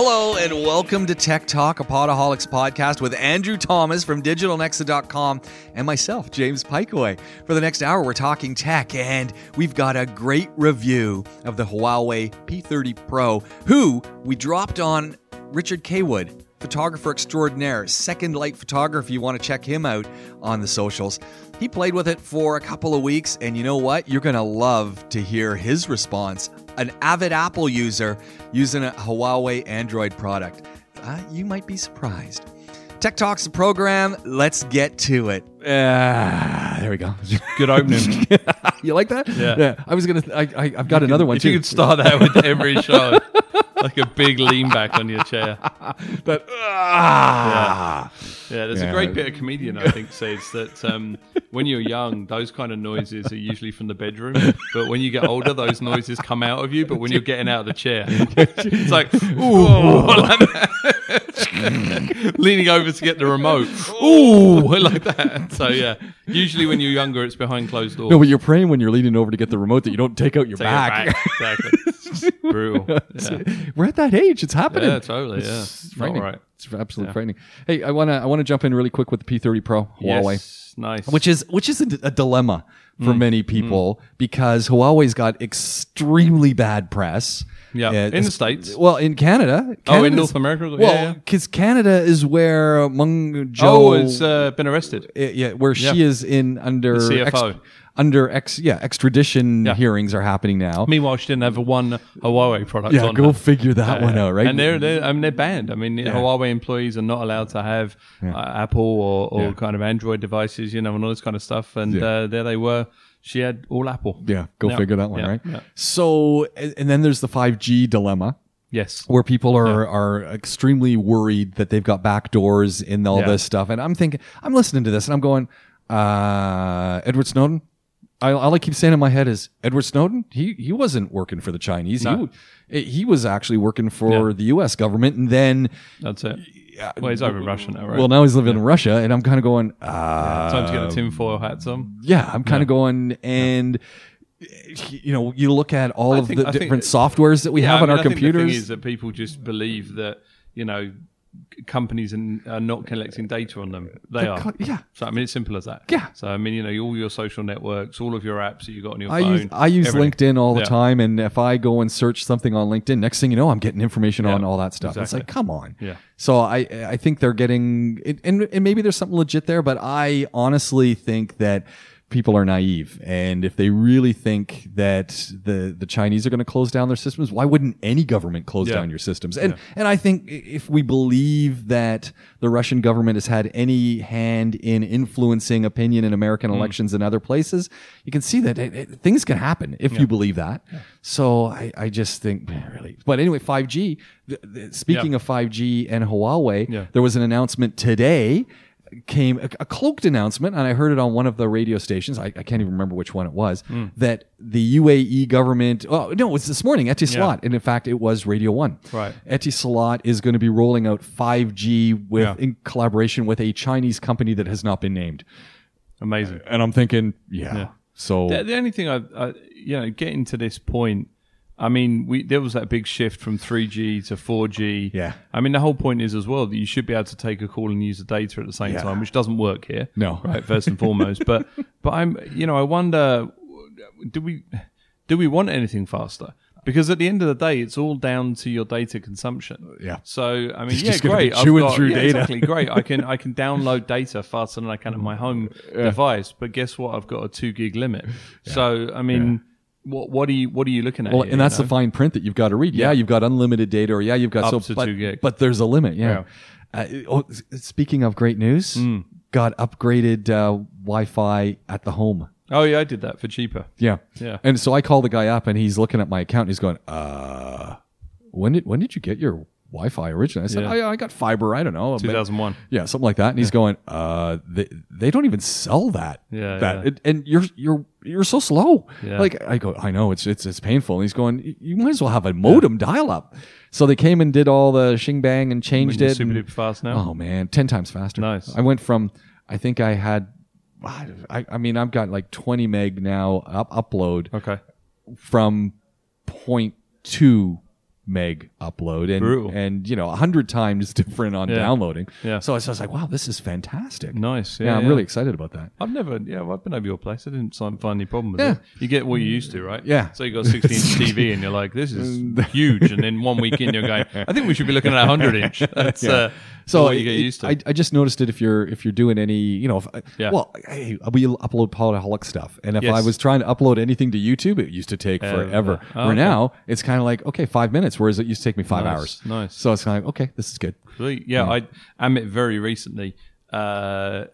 Hello and welcome to Tech Talk, a Podaholics podcast with Andrew Thomas from DigitalNexa.com and myself, James Pikeway. For the next hour, we're talking tech and we've got a great review of the Huawei P30 Pro, who we dropped on Richard Kaywood, photographer extraordinaire, Second Light Photography. You want to check him out on the socials. He played with it for a couple of weeks, and you know what? You're going to love to hear his response. An avid Apple user using a Huawei Android product. Uh, you might be surprised. Tech Talk's the program. Let's get to it. Ah, there we go. Good opening. you like that? Yeah. I was gonna. I, I I've got another one if too. you could start that with every show, like a big lean back on your chair. But ah, Yeah, there's Yeah. a great bit of comedian I think says that um, when you're young, those kind of noises are usually from the bedroom, but when you get older, those noises come out of you. But when you're getting out of the chair, it's like ooh, like that. leaning over to get the remote, ooh, I like that. So yeah, usually when you're younger, it's behind closed doors. no, but you're praying when you're leaning over to get the remote that you don't take out your Take it back. back. exactly. Brutal. Yeah. We're at that age. It's happening. Yeah, totally. Yeah, It's Not frightening. right. It's absolutely frightening. Hey, I wanna I wanna jump in really quick with the P30 Pro Huawei. Yes, nice. which is which is a, a dilemma for Mm. many people because Huawei's got extremely bad press. Yeah, in the States. Well, in Canada. Oh, in Canada's- North America? Yeah, Well, yeah. because Canada is where Meng Zhou. oh, it's uh, been arrested. uh, yeah, where she Yeah. is in under The CFO. under ex yeah extradition Yeah. hearings are happening now. Meanwhile, she didn't have one Huawei product yeah, on. go her. figure that one out, right? And they're, they're I mean they're banned. I mean Huawei employees are not allowed to have uh, Apple or, or Yeah. kind of Android devices, you know, and all this kind of stuff. And Yeah. uh, there they were. She had all Apple. yeah, go figure that one, right? So, and and then there's the 5G dilemma. Yes. where people are are extremely worried that they've got back doors in all Yeah. this stuff. And I'm thinking, I'm listening to this and I'm going, uh, Edward Snowden. I, all I keep saying in my head is Edward Snowden. He he wasn't working for the Chinese. No. He he was actually working for Yeah. the U.S. government, and then That's it. Well, he's over in Russia now, right? well now he's living in Russia, and I'm kind of going, uh, Time to get the tinfoil hats on. yeah, I'm kind of going and. You know, you look at all I of think- the I think- different softwares that we Yeah, have I on mean, our I think computers. The thing is that people just believe that you know c- companies are, are not collecting data on them. They They're co- yeah. So I mean, it's simple as that. Yeah. So I mean, you know, all your social networks, all of your apps that you got on your I phone. use I use everything. LinkedIn all the Yeah. time, and if I go and search something on LinkedIn, next thing you know, I'm getting information on all that stuff. It's like, come on. Yeah. So I I think they're getting, it, and and maybe there's something legit there, but I honestly think that people are naive, and if they really think that the the Chinese are going to close down their systems, why wouldn't any government close Yeah. down your systems? And and I think if we believe that the Russian government has had any hand in influencing opinion in American mm. elections and other places, you can see that it, it- things can happen if you believe that. So I, I just think man, really. But anyway, 5G. th- th- Speaking Yeah. of 5G and Huawei, Yeah. there was an announcement today. Came a, a cloaked announcement, and I heard it on one of the radio stations. I, I can't even remember which one it was. Hmm. That the UAE government. Oh no, it was this morning. Etisalat, and in fact, it was Radio One. Right. Etisalat is going to be rolling out 5G with Yeah. in collaboration with a Chinese company that has not been named. Amazing. And I'm thinking, yeah. Yeah. So The, the only thing I, I, you know, getting to this point, I mean, we there was that big shift from 3G to 4G. Yeah. I mean, the whole point is as well that you should be able to take a call and use the data at the same Yeah. time, which doesn't work here. No. right? First and foremost, but but I'm, you know, I wonder, do we do we want anything faster? Because at the end of the day, it's all down to your data consumption. Yeah. So I mean, It's yeah, great. I've got- through yeah, data. Exactly, great. I can I can download data faster than I can on my home device. But guess what? I've got a two gig limit. So I mean, what what are you what are you looking at? Well, here, and that's you the fine print that you've got to read. Yeah, you've got unlimited data, or yeah, you've got Up so, but, but there's a limit. Yeah. Uh, oh, speaking of great news, Hmm. got upgraded uh, Wi-Fi at the home. Oh yeah, I did that for cheaper. Yeah, Yeah. And so I call the guy up, and he's looking at my account. and He's going, "Uh, when did when did you get your Wi-Fi originally?" I said, Yeah. I, "I got fiber. I don't know, a bit- 2001. Yeah, something like that. And he's going, uh, they, they don't even sell that. Yeah, that yeah. It, and you're you're you're so slow. Yeah. Like I go, I know it's it's it's painful. And he's going, you might as well have a modem dial up. So they came and did all the shing bang and changed it. super duper fast now. oh man, ten times faster. Nice. I went from I think I had. I, I mean, I've got like 20 meg now up upload Okay. from 0.2 meg upload and Brutal. and you know a hundred times different on Yeah. downloading. Yeah. So I was like, wow, this is fantastic. Nice. Yeah, Yeah, I'm really excited about that. I've never, yeah, well, I've been over your place. I didn't find find any problem with Yeah. it. You get what you're used to, right? Yeah. So you got 16 inch TV, and you're like, this is huge. And then one week in, you're going, I think we should be looking at a 100 inch. That's uh, So what you get it- used to. I, I just noticed it if you're if you're doing any you know if, Yeah. well hey, we upload Podaholic stuff and if Yes. I was trying to upload anything to YouTube it used to take Ever. forever. Oh, okay. now it's kind of like okay five minutes whereas it used to take me five Nice, hours. nice. So it's kind of like okay this is good. Sweet. Yeah, I Amit very recently uh,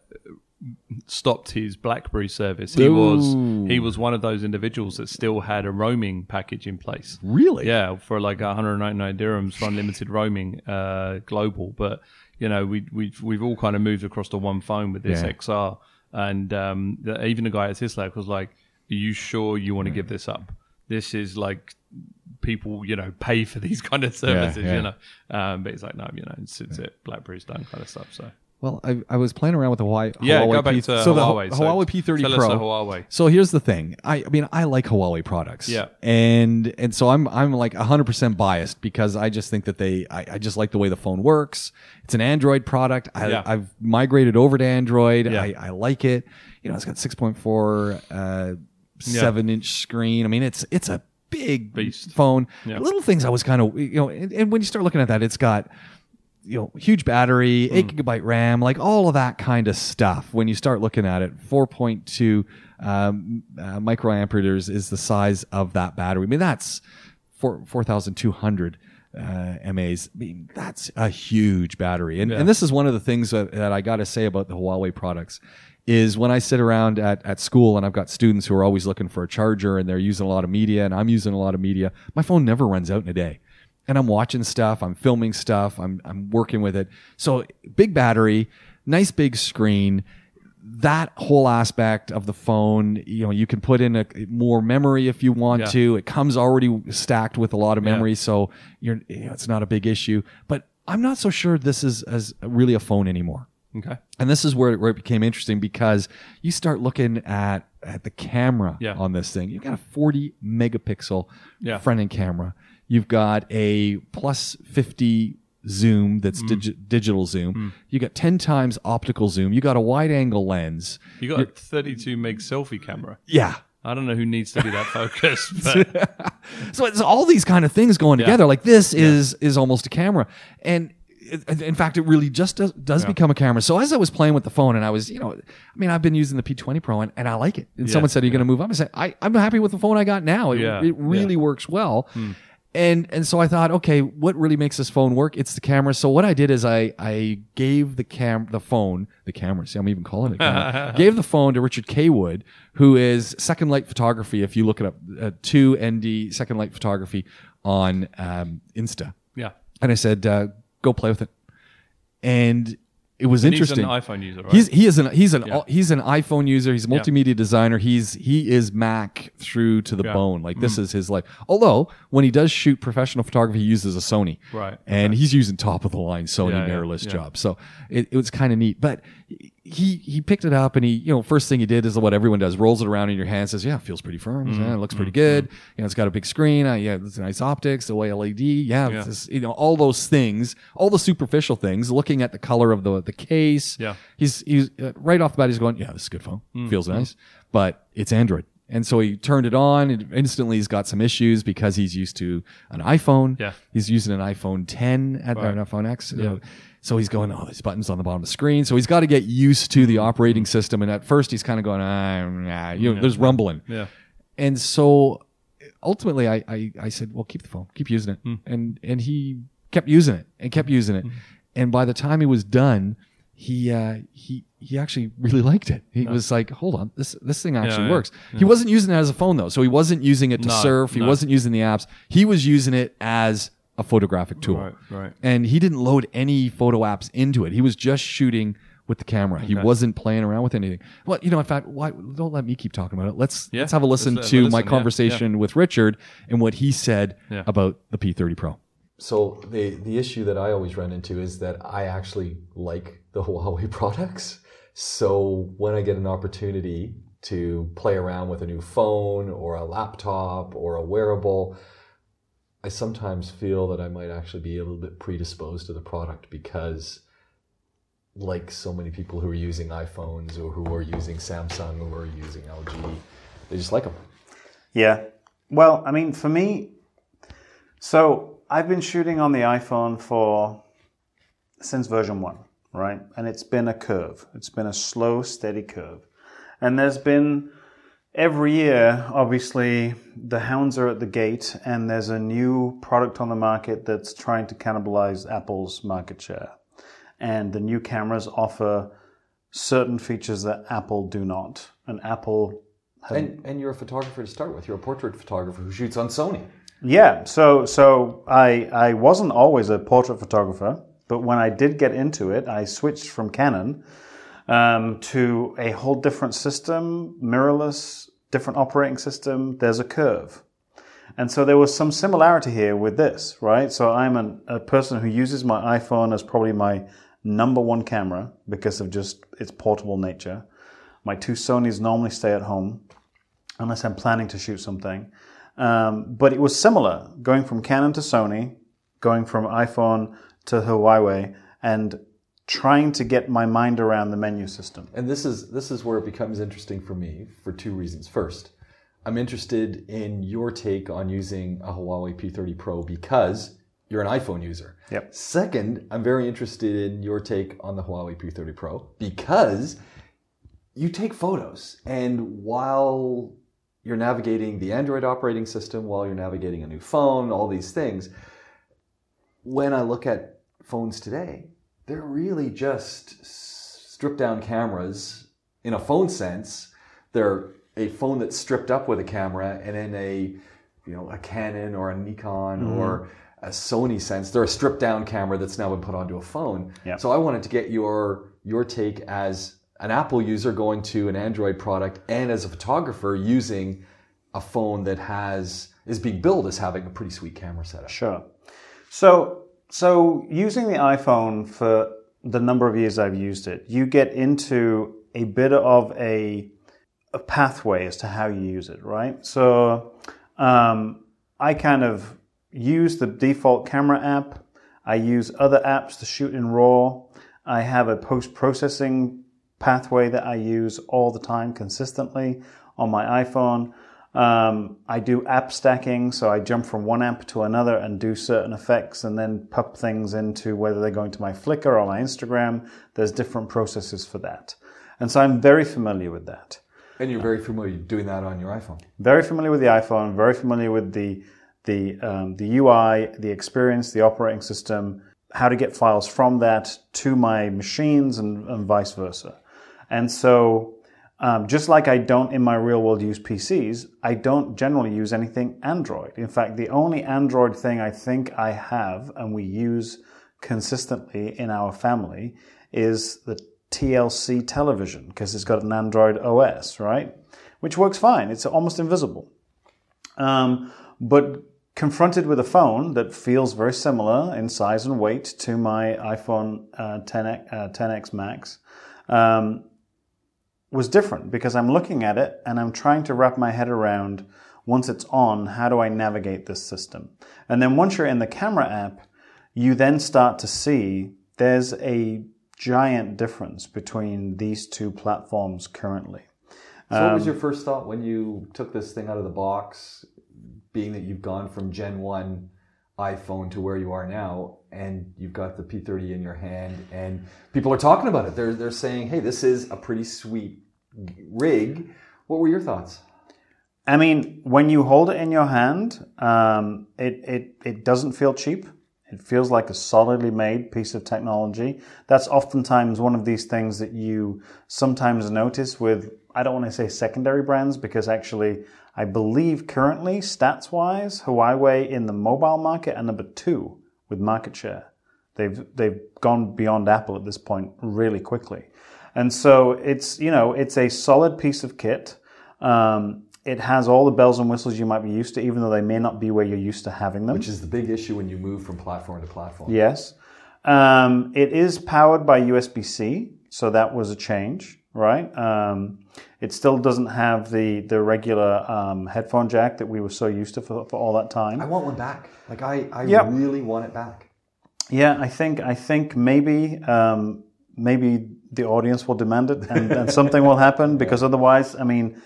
stopped his BlackBerry service. He was he was one of those individuals that still had a roaming package in place. Really? Yeah, for like 199 dirhams for unlimited roaming uh, global. But you know, we we've we've all kind of moved across to one phone with this Yeah. XR, and um, the, even the guy at Tislab was like, "Are you sure you want to give this up? This is like." People, you know, pay for these kind of services, yeah. you know. Um, but it's like, no, you know, it's, it's it. BlackBerry's done kind of stuff. So Well, I, I was playing around with the Huawei. yeah, Huawei go back P, to so Huawei. the So Huawei P30 tell Pro. us the Huawei. So here's the thing. I, I mean, I like Huawei products. Yeah. And and so I'm I'm like 100% biased because I just think that they I, I just like the way the phone works. It's an Android product. I, Yeah. I've migrated over to Android. Yeah. I, I like it. You know, it's got 6.4 uh, seven inch screen. I mean, it's it's a big Beast. phone. Yeah. Little things I was kind of you know, and, and when you start looking at that, it's got you know, huge battery, Mm. eight gigabyte RAM, like all of that kind of stuff. When you start looking at it, 4.2 um, uh, microamperes is the size of that battery. I mean, that's four 4,200 uh, MAs. I mean, that's a huge battery. And, Yeah. and this is one of the things that, that I got to say about the Huawei products is when I sit around at, at school and I've got students who are always looking for a charger and they're using a lot of media and I'm using a lot of media, my phone never runs out in a day and I'm watching stuff, I'm filming stuff, I'm I'm working with it. So big battery, nice big screen. That whole aspect of the phone, you know, you can put in a more memory if you want Yeah. to. It comes already stacked with a lot of Yeah. memory, so you're you know, it's not a big issue. But I'm not so sure this is as really a phone anymore. Okay. And this is where it, where it became interesting because you start looking at at the camera Yeah. on this thing. You've got a 40 megapixel Yeah. front end camera. You've got a plus 50 zoom that's Mm. digi- digital zoom. You got 10 times optical zoom. You got a wide angle lens. You got a 32 meg selfie camera. Yeah. I don't know who needs to be that focused, but So it's all these kind of things going together. Like this is is almost a camera, and it- in fact, it really just does, does become a camera. So as I was playing with the phone, and I was, you know, I mean, I've been using the P20 Pro, and, and I like it. And someone said, "Are you going to move up?" I said, I, "I'm happy with the phone I got now. It, Yeah, it really yeah. works well." And and so I thought, okay, what really makes this phone work? It's the camera. So what I did is I I gave the cam the phone the camera. See, I'm even calling it. Camera. gave the phone to Richard Kaywood, who is Second Light Photography. If you look it up, uh, two ND Second Light Photography on um, Insta, yeah. and I said, uh, go play with it. And it was And interesting. He's an iPhone user, right? He's he is an he's an Yeah. he's an iPhone user. He's a multimedia designer. He's he is Mac through to the Yeah. bone. Like this mm. is his life. Although when he does shoot professional photography, he uses a Sony. Right. And he's using top of the line Sony Yeah, yeah, mirrorless yeah. job. So it, it was kind of neat. But he he picked it up and he you know first thing he did is what everyone does rolls it around in your hand says yeah it feels pretty firm Mm-hmm. yeah, it looks pretty good you know it's got a big screen uh, yeah it's nice optics the way LED yeah, Yeah. Just, you know all those things all the superficial things looking at the color of the the case Yeah. he's he's uh, right off the bat he's going yeah this is a good phone Mm-hmm. feels nice but it's Android and so he turned it on and instantly he's got some issues because he's used to an iPhone Yeah. he's using an iPhone 10 at Right. an iPhone X uh, so he's going, oh, these buttons on the bottom of the screen. So he's got to get used to the operating system. And at first, he's kind of going, ah, nah, you know, there's rumbling. yeah. And so ultimately, I, I, I said, well, keep the phone, keep using it. Hmm. And and he kept using it and kept using it. And by the time he was done, he uh, he he actually really liked it. He was like, hold on, this this thing actually yeah, works. He wasn't using it as a phone though, so he wasn't using it to No, surf. He no. wasn't using the apps. He was using it as a photographic tool Right, right. and he didn't load any photo apps into it. He was just shooting with the camera. He wasn't playing around with anything. Well, you know, in fact, why don't let me keep talking about it. Let's Yeah, let's have a listen let's, uh, to listen, my yeah, conversation with Richard and what he said Yeah. about the P30 Pro. So the the issue that I always run into is that I actually like the Huawei products. So when I get an opportunity to play around with a new phone or a laptop or a wearable, I sometimes feel that I might actually be a little bit predisposed to the product because, like so many people who are using iPhones or who are using Samsung or are using LG, they just like them. Yeah. Well, I mean, for me, so I've been shooting on the iPhone for since version one, right? And it's been a curve. It's been a slow, steady curve. And there's been every year, obviously, the hounds are at the gate, and there's a new product on the market that's trying to cannibalize Apple's market share. And the new cameras offer certain features that Apple do not. And Apple And and you're a photographer to start with. You're a portrait photographer who shoots on Sony. Yeah, so so I I wasn't always a portrait photographer, but when I did get into it, I switched from Canon um, to a whole different system, mirrorless, different operating system. There's a curve, and so there was some similarity here with this, right? So I'm an, a person who uses my iPhone as probably my number one camera because of just its portable nature. My two Sonys normally stay at home unless I'm planning to shoot something. Um, but it was similar, going from Canon to Sony, going from iPhone to Huawei, and trying to get my mind around the menu system. And this is this is where it becomes interesting for me for two reasons. First, I'm interested in your take on using a Huawei P30 Pro because you're an iPhone user. Yep. Second, I'm very interested in your take on the Huawei P30 Pro because you take photos and while you're navigating the Android operating system, while you're navigating a new phone, all these things, when I look at phones today, they're really just stripped down cameras in a phone sense. They're a phone that's stripped up with a camera and in a you know a Canon or a Nikon mm-hmm. or a Sony sense, they're a stripped down camera that's now been put onto a phone. Yeah. So I wanted to get your your take as an Apple user going to an Android product and as a photographer using a phone that has is being billed as having a pretty sweet camera setup. Sure. So, so using the iPhone for the number of years I've used it, you get into a bit of a, a pathway as to how you use it, right? So, um, I kind of use the default camera app. I use other apps to shoot in RAW. I have a post processing pathway that I use all the time consistently on my iPhone. Um, I do app stacking, so I jump from one app to another and do certain effects and then pop things into whether they're going to my Flickr or my Instagram. There's different processes for that. And so I'm very familiar with that. And you're very familiar doing that on your iPhone. Very familiar with the iPhone, very familiar with the, the, um, the UI, the experience, the operating system, how to get files from that to my machines and, and vice versa. And so, um, just like I don't in my real world use PCs, I don't generally use anything Android. In fact, the only Android thing I think I have and we use consistently in our family is the TLC television because it's got an Android OS, right? Which works fine. It's almost invisible. Um, but confronted with a phone that feels very similar in size and weight to my iPhone uh, 10, uh, 10X Max, um, was different because I'm looking at it and I'm trying to wrap my head around once it's on, how do I navigate this system? And then once you're in the camera app, you then start to see there's a giant difference between these two platforms currently. So, what was um, your first thought when you took this thing out of the box, being that you've gone from Gen 1 iPhone to where you are now, and you've got the P30 in your hand, and people are talking about it? They're, they're saying, hey, this is a pretty sweet rig. What were your thoughts? I mean, when you hold it in your hand, um, it, it, it doesn't feel cheap. It feels like a solidly made piece of technology. That's oftentimes one of these things that you sometimes notice with, I don't want to say secondary brands, because actually, I believe currently, stats wise, Huawei in the mobile market are number two with market share. They've, they've gone beyond Apple at this point really quickly. And so it's, you know, it's a solid piece of kit. Um, it has all the bells and whistles you might be used to, even though they may not be where you're used to having them. Which is the big issue when you move from platform to platform. Yes. Um, it is powered by USB C, so that was a change. right? Um, it still doesn't have the the regular um, headphone jack that we were so used to for, for all that time. I want one back. Like I, I Yep. really want it back. Yeah, I think I think maybe um, maybe the audience will demand it, and, and something will happen because otherwise, I mean,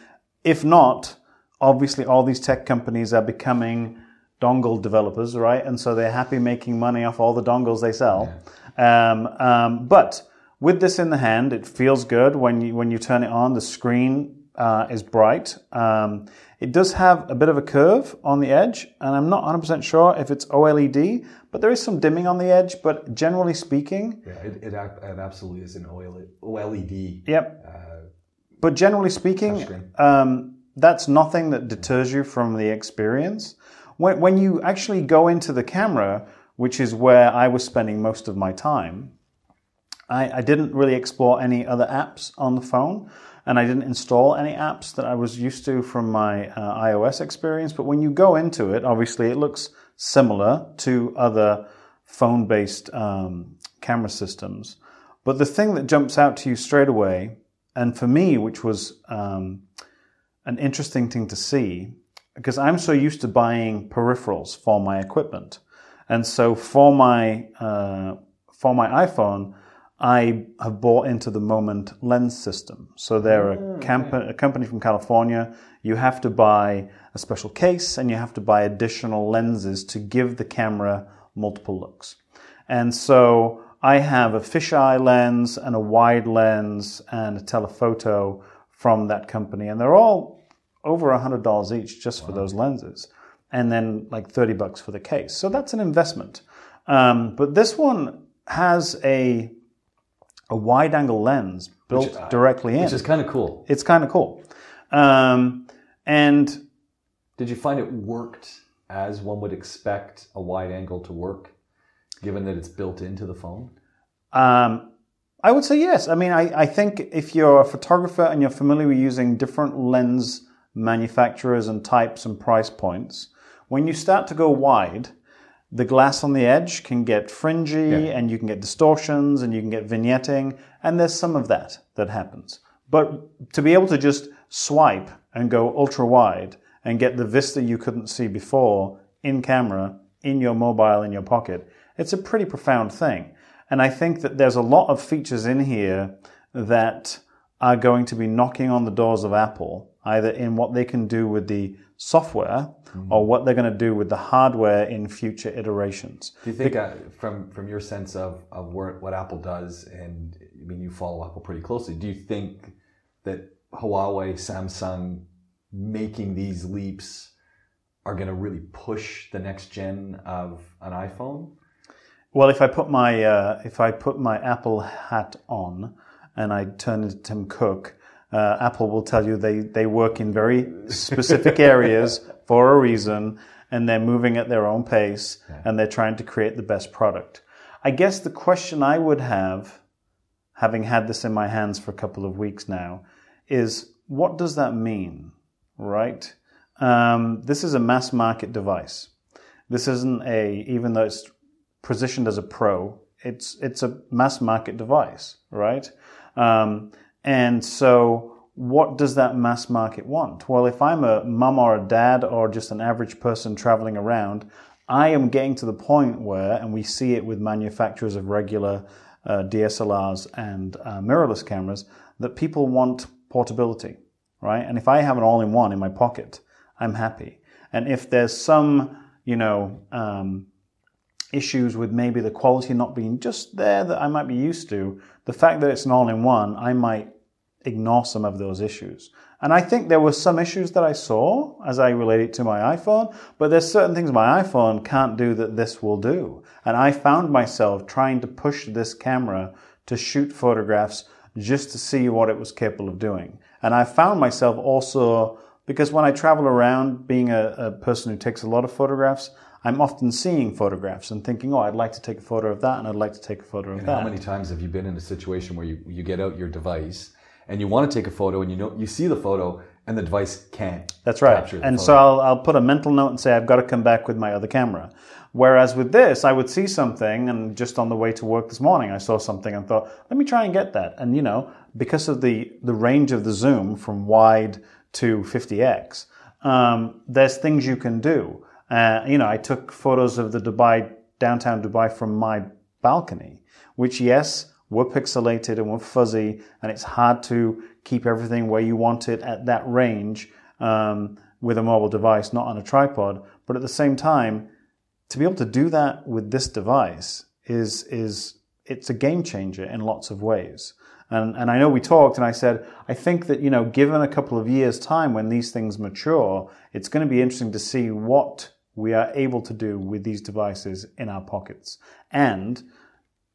if not, obviously all these tech companies are becoming dongle developers, right? And so they're happy making money off all the dongles they sell. Um, um, but with this in the hand, it feels good when you when you turn it on. The screen uh, is bright. Um, it does have a bit of a curve on the edge, and I'm not 100% sure if it's OLED, but there is some dimming on the edge. But generally speaking, Yeah, it, it, it absolutely is an OLED. yep. But generally speaking, um, that's nothing that deters you from the experience. When, when you actually go into the camera, which is where I was spending most of my time, I, I didn't really explore any other apps on the phone, and I didn't install any apps that I was used to from my uh, iOS experience. But when you go into it, obviously it looks similar to other phone based um, camera systems. But the thing that jumps out to you straight away, and for me, which was um, an interesting thing to see, because I'm so used to buying peripherals for my equipment, and so for my uh, for my iPhone, I have bought into the Moment lens system. So they're a, camp- a company from California. You have to buy a special case and you have to buy additional lenses to give the camera multiple looks. And so I have a fisheye lens and a wide lens and a telephoto from that company, and they're all over a hundred dollars each just for those lenses, and then like thirty bucks for the case. So that's an investment. Um, but this one has a a wide angle lens built uh, directly in. Which is kind of cool. it's kind of cool. Um, and Did you find it worked as one would expect a wide angle to work, given that it's built into the phone? Um, I would say yes. I mean, I, I think if you're a photographer and you're familiar with using different lens manufacturers and types and price points, when you start to go wide, the glass on the edge can get fringy and you can get distortions and you can get vignetting, and there's some of that that happens. But to be able to just swipe and go ultra wide and get the vista you couldn't see before in camera, in your mobile, in your pocket, it's a pretty profound thing. And I think that there's a lot of features in here that are going to be knocking on the doors of Apple, either in what they can do with the software or what they're going to do with the hardware in future iterations. Do you think, uh, from from your sense of of where, what Apple does, and I mean, you follow Apple pretty closely. Do you think that Huawei, Samsung, making these leaps are going to really push the next gen of an iPhone? Well, if I put my uh, if I put my Apple hat on and I turn into Tim Cook, uh, Apple will tell you they they work in very specific areas for a reason, and they're moving at their own pace, and they're trying to create the best product. I guess the question I would have, having had this in my hands for a couple of weeks now, is what does that mean, right? Um, this is a mass market device. This isn't a even though it's positioned as a pro, it's it's a mass market device, right? Um, and so, what does that mass market want? Well, if I'm a mum or a dad or just an average person traveling around, I am getting to the point where, and we see it with manufacturers of regular uh, DSLRs and uh, mirrorless cameras, that people want portability, right? And if I have an all-in-one in my pocket, I'm happy. And if there's some, you know, um, issues with maybe the quality not being just there that I might be used to, the fact that it's an all in one, I might ignore some of those issues. And I think there were some issues that I saw as I relate it to my iPhone, but there's certain things my iPhone can't do that this will do. And I found myself trying to push this camera to shoot photographs just to see what it was capable of doing. And I found myself also, because when I travel around being a, a person who takes a lot of photographs, I'm often seeing photographs and thinking, oh, I'd like to take a photo of that and I'd like to take a photo of And that. how many times have you been in a situation where you, you get out your device and you want to take a photo and you know you see the photo and the device can't. That's right. capture the And photo. so I'll, I'll put a mental note and say, I've got to come back with my other camera. Whereas with this, I would see something, and just on the way to work this morning, I saw something and thought, let me try and get that. And, you know, because of the, the range of the zoom from wide to 50x, um, there's things you can do. Uh, you know, I took photos of the Dubai, downtown Dubai from my balcony, which, yes, were pixelated and were fuzzy, and it's hard to keep everything where you want it at that range um, with a mobile device, not on a tripod. But at the same time, to be able to do that with this device is is it's a game changer in lots of ways. And and I know we talked, and I said I think that you know, given a couple of years' time when these things mature, it's going to be interesting to see what we are able to do with these devices in our pockets and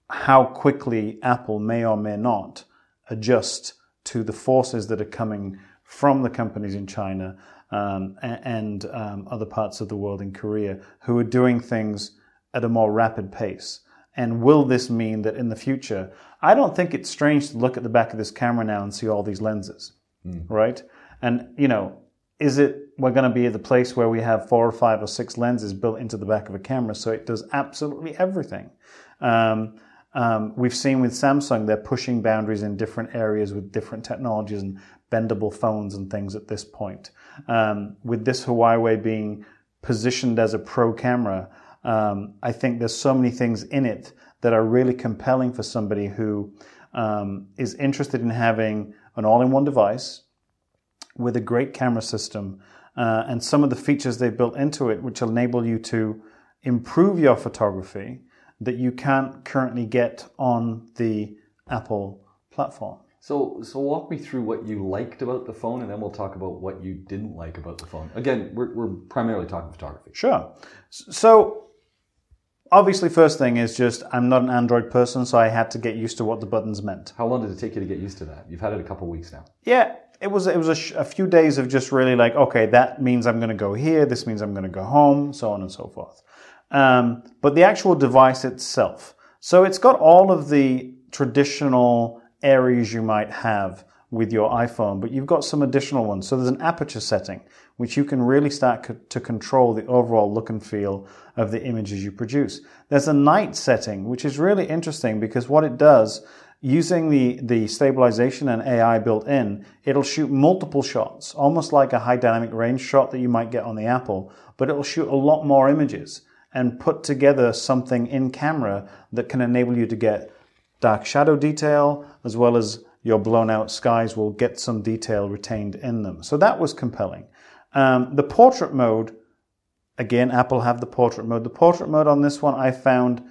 how quickly Apple may or may not adjust to the forces that are coming from the companies in China um, and um, other parts of the world in Korea who are doing things at a more rapid pace. And will this mean that in the future, I don't think it's strange to look at the back of this camera now and see all these lenses, right? And, you know, is it we're going to be at the place where we have four or five or six lenses built into the back of a camera so it does absolutely everything? Um, um, we've seen with Samsung, they're pushing boundaries in different areas with different technologies and bendable phones and things at this point. Um, with this Huawei being positioned as a pro camera, um, I think there's so many things in it that are really compelling for somebody who um, is interested in having an all-in-one device with a great camera system uh, and some of the features they've built into it, which will enable you to improve your photography that you can't currently get on the Apple platform. So, so walk me through what you liked about the phone, and then we'll talk about what you didn't like about the phone. Again, we're, we're primarily talking photography. Sure. So, obviously, first thing is just I'm not an Android person, so I had to get used to what the buttons meant. How long did it take you to get used to that? You've had it a couple weeks now. Yeah, it was it was a, sh- a few days of just really like, okay, that means I'm going to go here. This means I'm going to go home, so on and so forth. Um, but the actual device itself, so it's got all of the traditional areas you might have with your iPhone, but you've got some additional ones. So there's an aperture setting, which you can really start co- to control the overall look and feel of the images you produce. There's a night setting, which is really interesting because what it does, using the, the stabilization and AI built in, it'll shoot multiple shots, almost like a high dynamic range shot that you might get on the Apple, but it'll shoot a lot more images and put together something in camera that can enable you to get dark shadow detail as well as your blown out skies will get some detail retained in them. So that was compelling. Um, the portrait mode, again, Apple have the portrait mode. The portrait mode on this one I found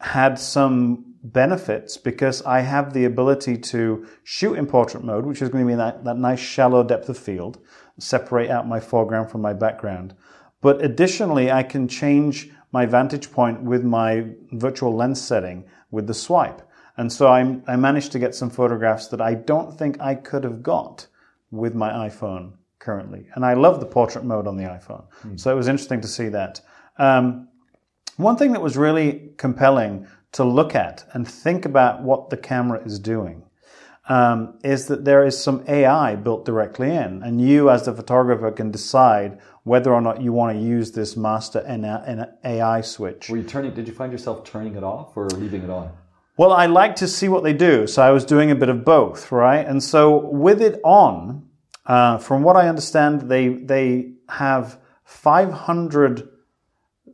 had some benefits because I have the ability to shoot in portrait mode, which is going to be that, that nice shallow depth of field, separate out my foreground from my background. But additionally, I can change my vantage point with my virtual lens setting with the swipe. And so I, I managed to get some photographs that I don't think I could have got with my iPhone currently. And I love the portrait mode on the iPhone. So it was interesting to see that. Um, one thing that was really compelling to look at and think about what the camera is doing um, is that there is some AI built directly in, and you, as the photographer, can decide whether or not you want to use this master and AI switch. Were you turning? Did you find yourself turning it off or leaving it on? Well, I like to see what they do, so I was doing a bit of both, right? And so with it on, uh, from what I understand, they they have 500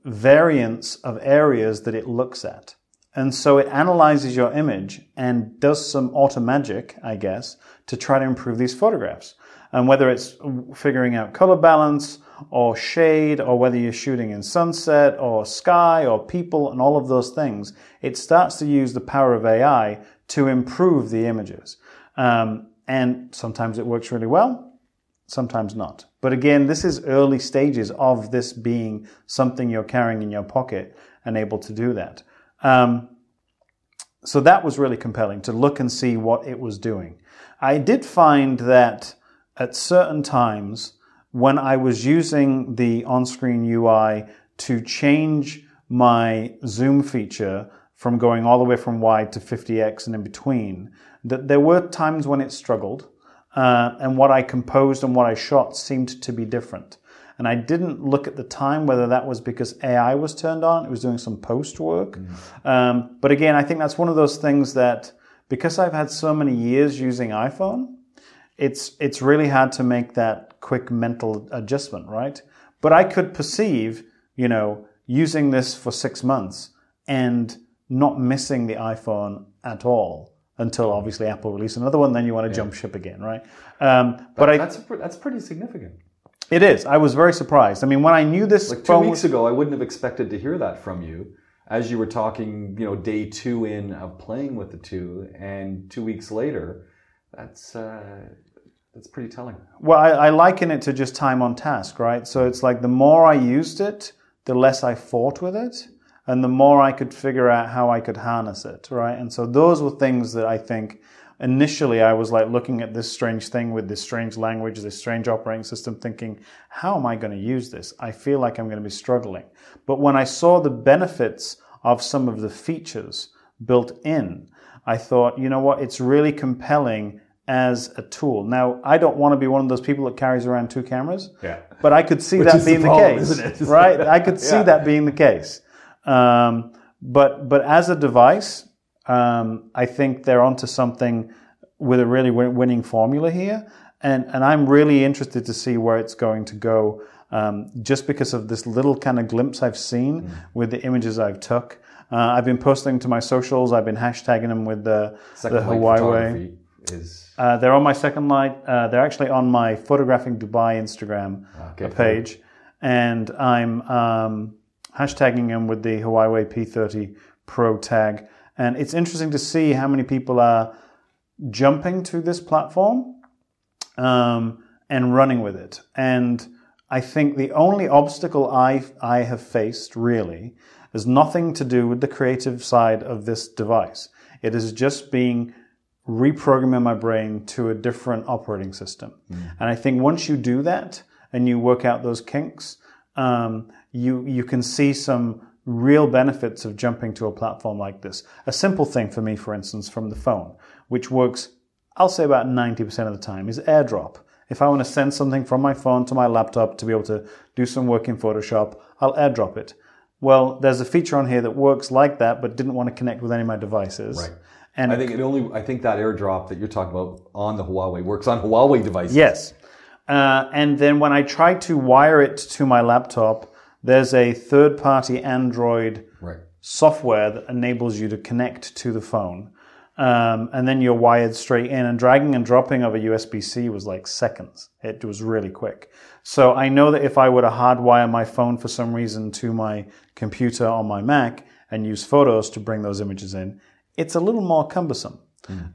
variants of areas that it looks at. And so it analyzes your image and does some auto magic, I guess, to try to improve these photographs. And whether it's figuring out color balance or shade or whether you're shooting in sunset or sky or people and all of those things, it starts to use the power of AI to improve the images. Um, and sometimes it works really well, sometimes not. But again, this is early stages of this being something you're carrying in your pocket and able to do that. Um, so that was really compelling to look and see what it was doing. I did find that at certain times when I was using the on-screen UI to change my zoom feature from going all the way from wide to 50x and in between, that there were times when it struggled. uh, and what I composed and what I shot seemed to be different. And I didn't look at the time whether that was because AI was turned on, it was doing some post work. Um, but again, I think that's one of those things that because I've had so many years using iPhone, it's it's really hard to make that quick mental adjustment, right? But I could perceive, you know, using this for six months and not missing the iPhone at all until obviously Apple release another one. Then you want to jump ship again, right? Um, but I, that's pr- that's pretty significant. it is. I was very surprised. I mean, when I knew this Like two phone weeks ago, I wouldn't have expected to hear that from you as you were talking, you know, day two in of playing with the two, and two weeks later, that's uh, that's pretty telling. Well, I, I liken it to just time on task, right? So it's like the more I used it, the less I fought with it, and the more I could figure out how I could harness it, right? And so those were things that I think initially I was like looking at this strange thing with this strange language, this strange operating system, thinking, how am I going to use this? I feel like I'm going to be struggling. But when I saw the benefits of some of the features built in, I thought, you know what, it's really compelling as a tool. Now, I don't want to be one of those people that carries around two cameras. Yeah. But I could see that is the being the, case, isn't it? right? I could see Yeah. that being the case. Um, but but as a device, um, I think they're onto something with a really win- winning formula here, and and I'm really interested to see where it's going to go. Um, just because of this little kind of glimpse I've seen Mm. with the images I've took, uh, I've been posting to my socials. I've been hashtagging them with the Second the Huawei. Is Uh, they're on my second light. Uh, they're actually on my photographing Dubai Instagram Okay, uh, page, and I'm um, hashtagging them with the Huawei P30 Pro tag. And it's interesting to see how many people are jumping to this platform um, and running with it. And I think the only obstacle I I have faced really has nothing to do with the creative side of this device. It is just being reprogramming my brain to a different operating system. And I think once you do that and you work out those kinks, um, you you can see some real benefits of jumping to a platform like this. A simple thing for me, for instance, from the phone, which works, I'll say about 90% of the time, is AirDrop. If I want to send something from my phone to my laptop to be able to do some work in Photoshop, I'll AirDrop it. Well, there's a feature on here that works like that, but didn't want to connect with any of my devices. Right. And I think it only. I think that AirDrop that you're talking about on the Huawei works on Huawei devices. Yes. Uh, and then when I try to wire it to my laptop, there's a third party Android Right. software that enables you to connect to the phone. Um, and then you're wired straight in, and dragging and dropping of a USB C was like seconds. It was really quick. So I know that if I were to hardwire my phone for some reason to my computer on my Mac and use photos to bring those images in, it's a little more cumbersome.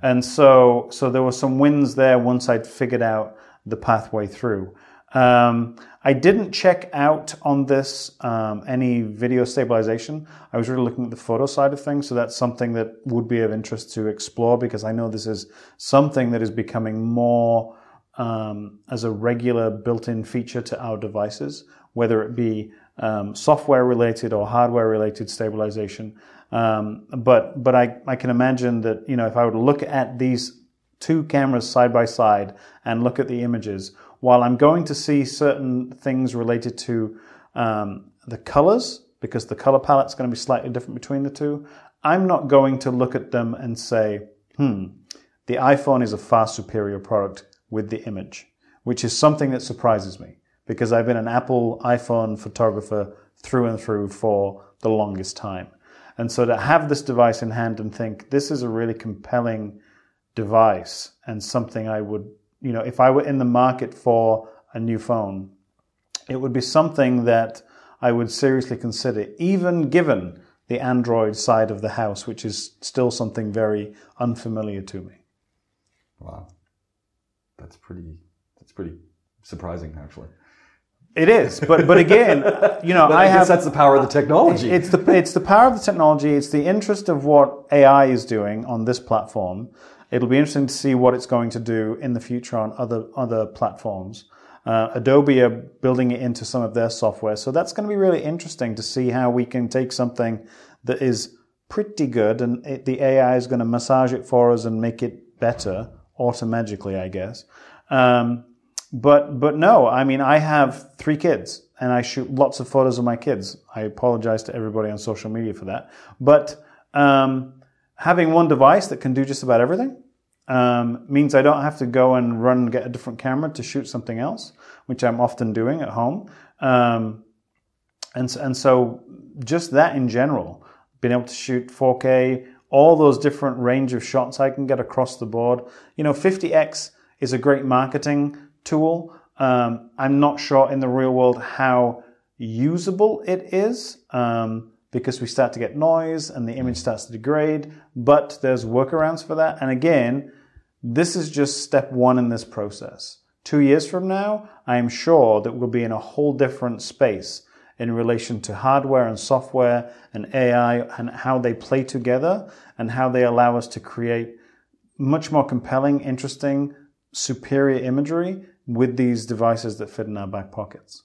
And so, so there were some wins there once I'd figured out the pathway through. Um, I didn't check out on this um, any video stabilization. I was really looking at the photo side of things, so that's something that would be of interest to explore because I know this is something that is becoming more um, as a regular built-in feature to our devices, whether it be um, software related or hardware related stabilization. Um, but but I, I can imagine that you know if I to look at these two cameras side by side and look at the images, while I'm going to see certain things related to um, the colors, because the color palette's going to be slightly different between the two, I'm not going to look at them and say, hmm, the iPhone is a far superior product with the image, which is something that surprises me because I've been an Apple iPhone photographer through and through for the longest time. And so to have this device in hand and think this is a really compelling device and something I would, you know, if I were in the market for a new phone, it would be something that I would seriously consider, even given the Android side of the house, which is still something very unfamiliar to me. Wow. That's pretty. That's pretty surprising, actually. It is, but but again, you know, I I, guess have that's the power of the technology. It's the it's the power of the technology. It's the interest of what AI is doing on this platform. It'll be interesting to see what it's going to do in the future on other other platforms. Uh, Adobe are building it into some of their software, so that's going to be really interesting to see how we can take something that is pretty good, and it, the AI is going to massage it for us and make it better automagically, I guess. Um, but but no, I mean I have three kids and I shoot lots of photos of my kids. I apologize to everybody on social media for that. But um, having one device that can do just about everything um, means I don't have to go and run and get a different camera to shoot something else, which I'm often doing at home. Um, and and so just that in general, being able to shoot 4K, all those different range of shots I can get across the board. You know, 50x is a great marketing tool. Um, I'm not sure in the real world how usable it is um, because we start to get noise and the image starts to degrade, but there's workarounds for that. And again, this is just step one in this process. Two years from now, I am sure that we'll be in a whole different space in relation to hardware and software and AI and how they play together and how they allow us to create much more compelling, interesting, superior imagery with these devices that fit in our back pockets.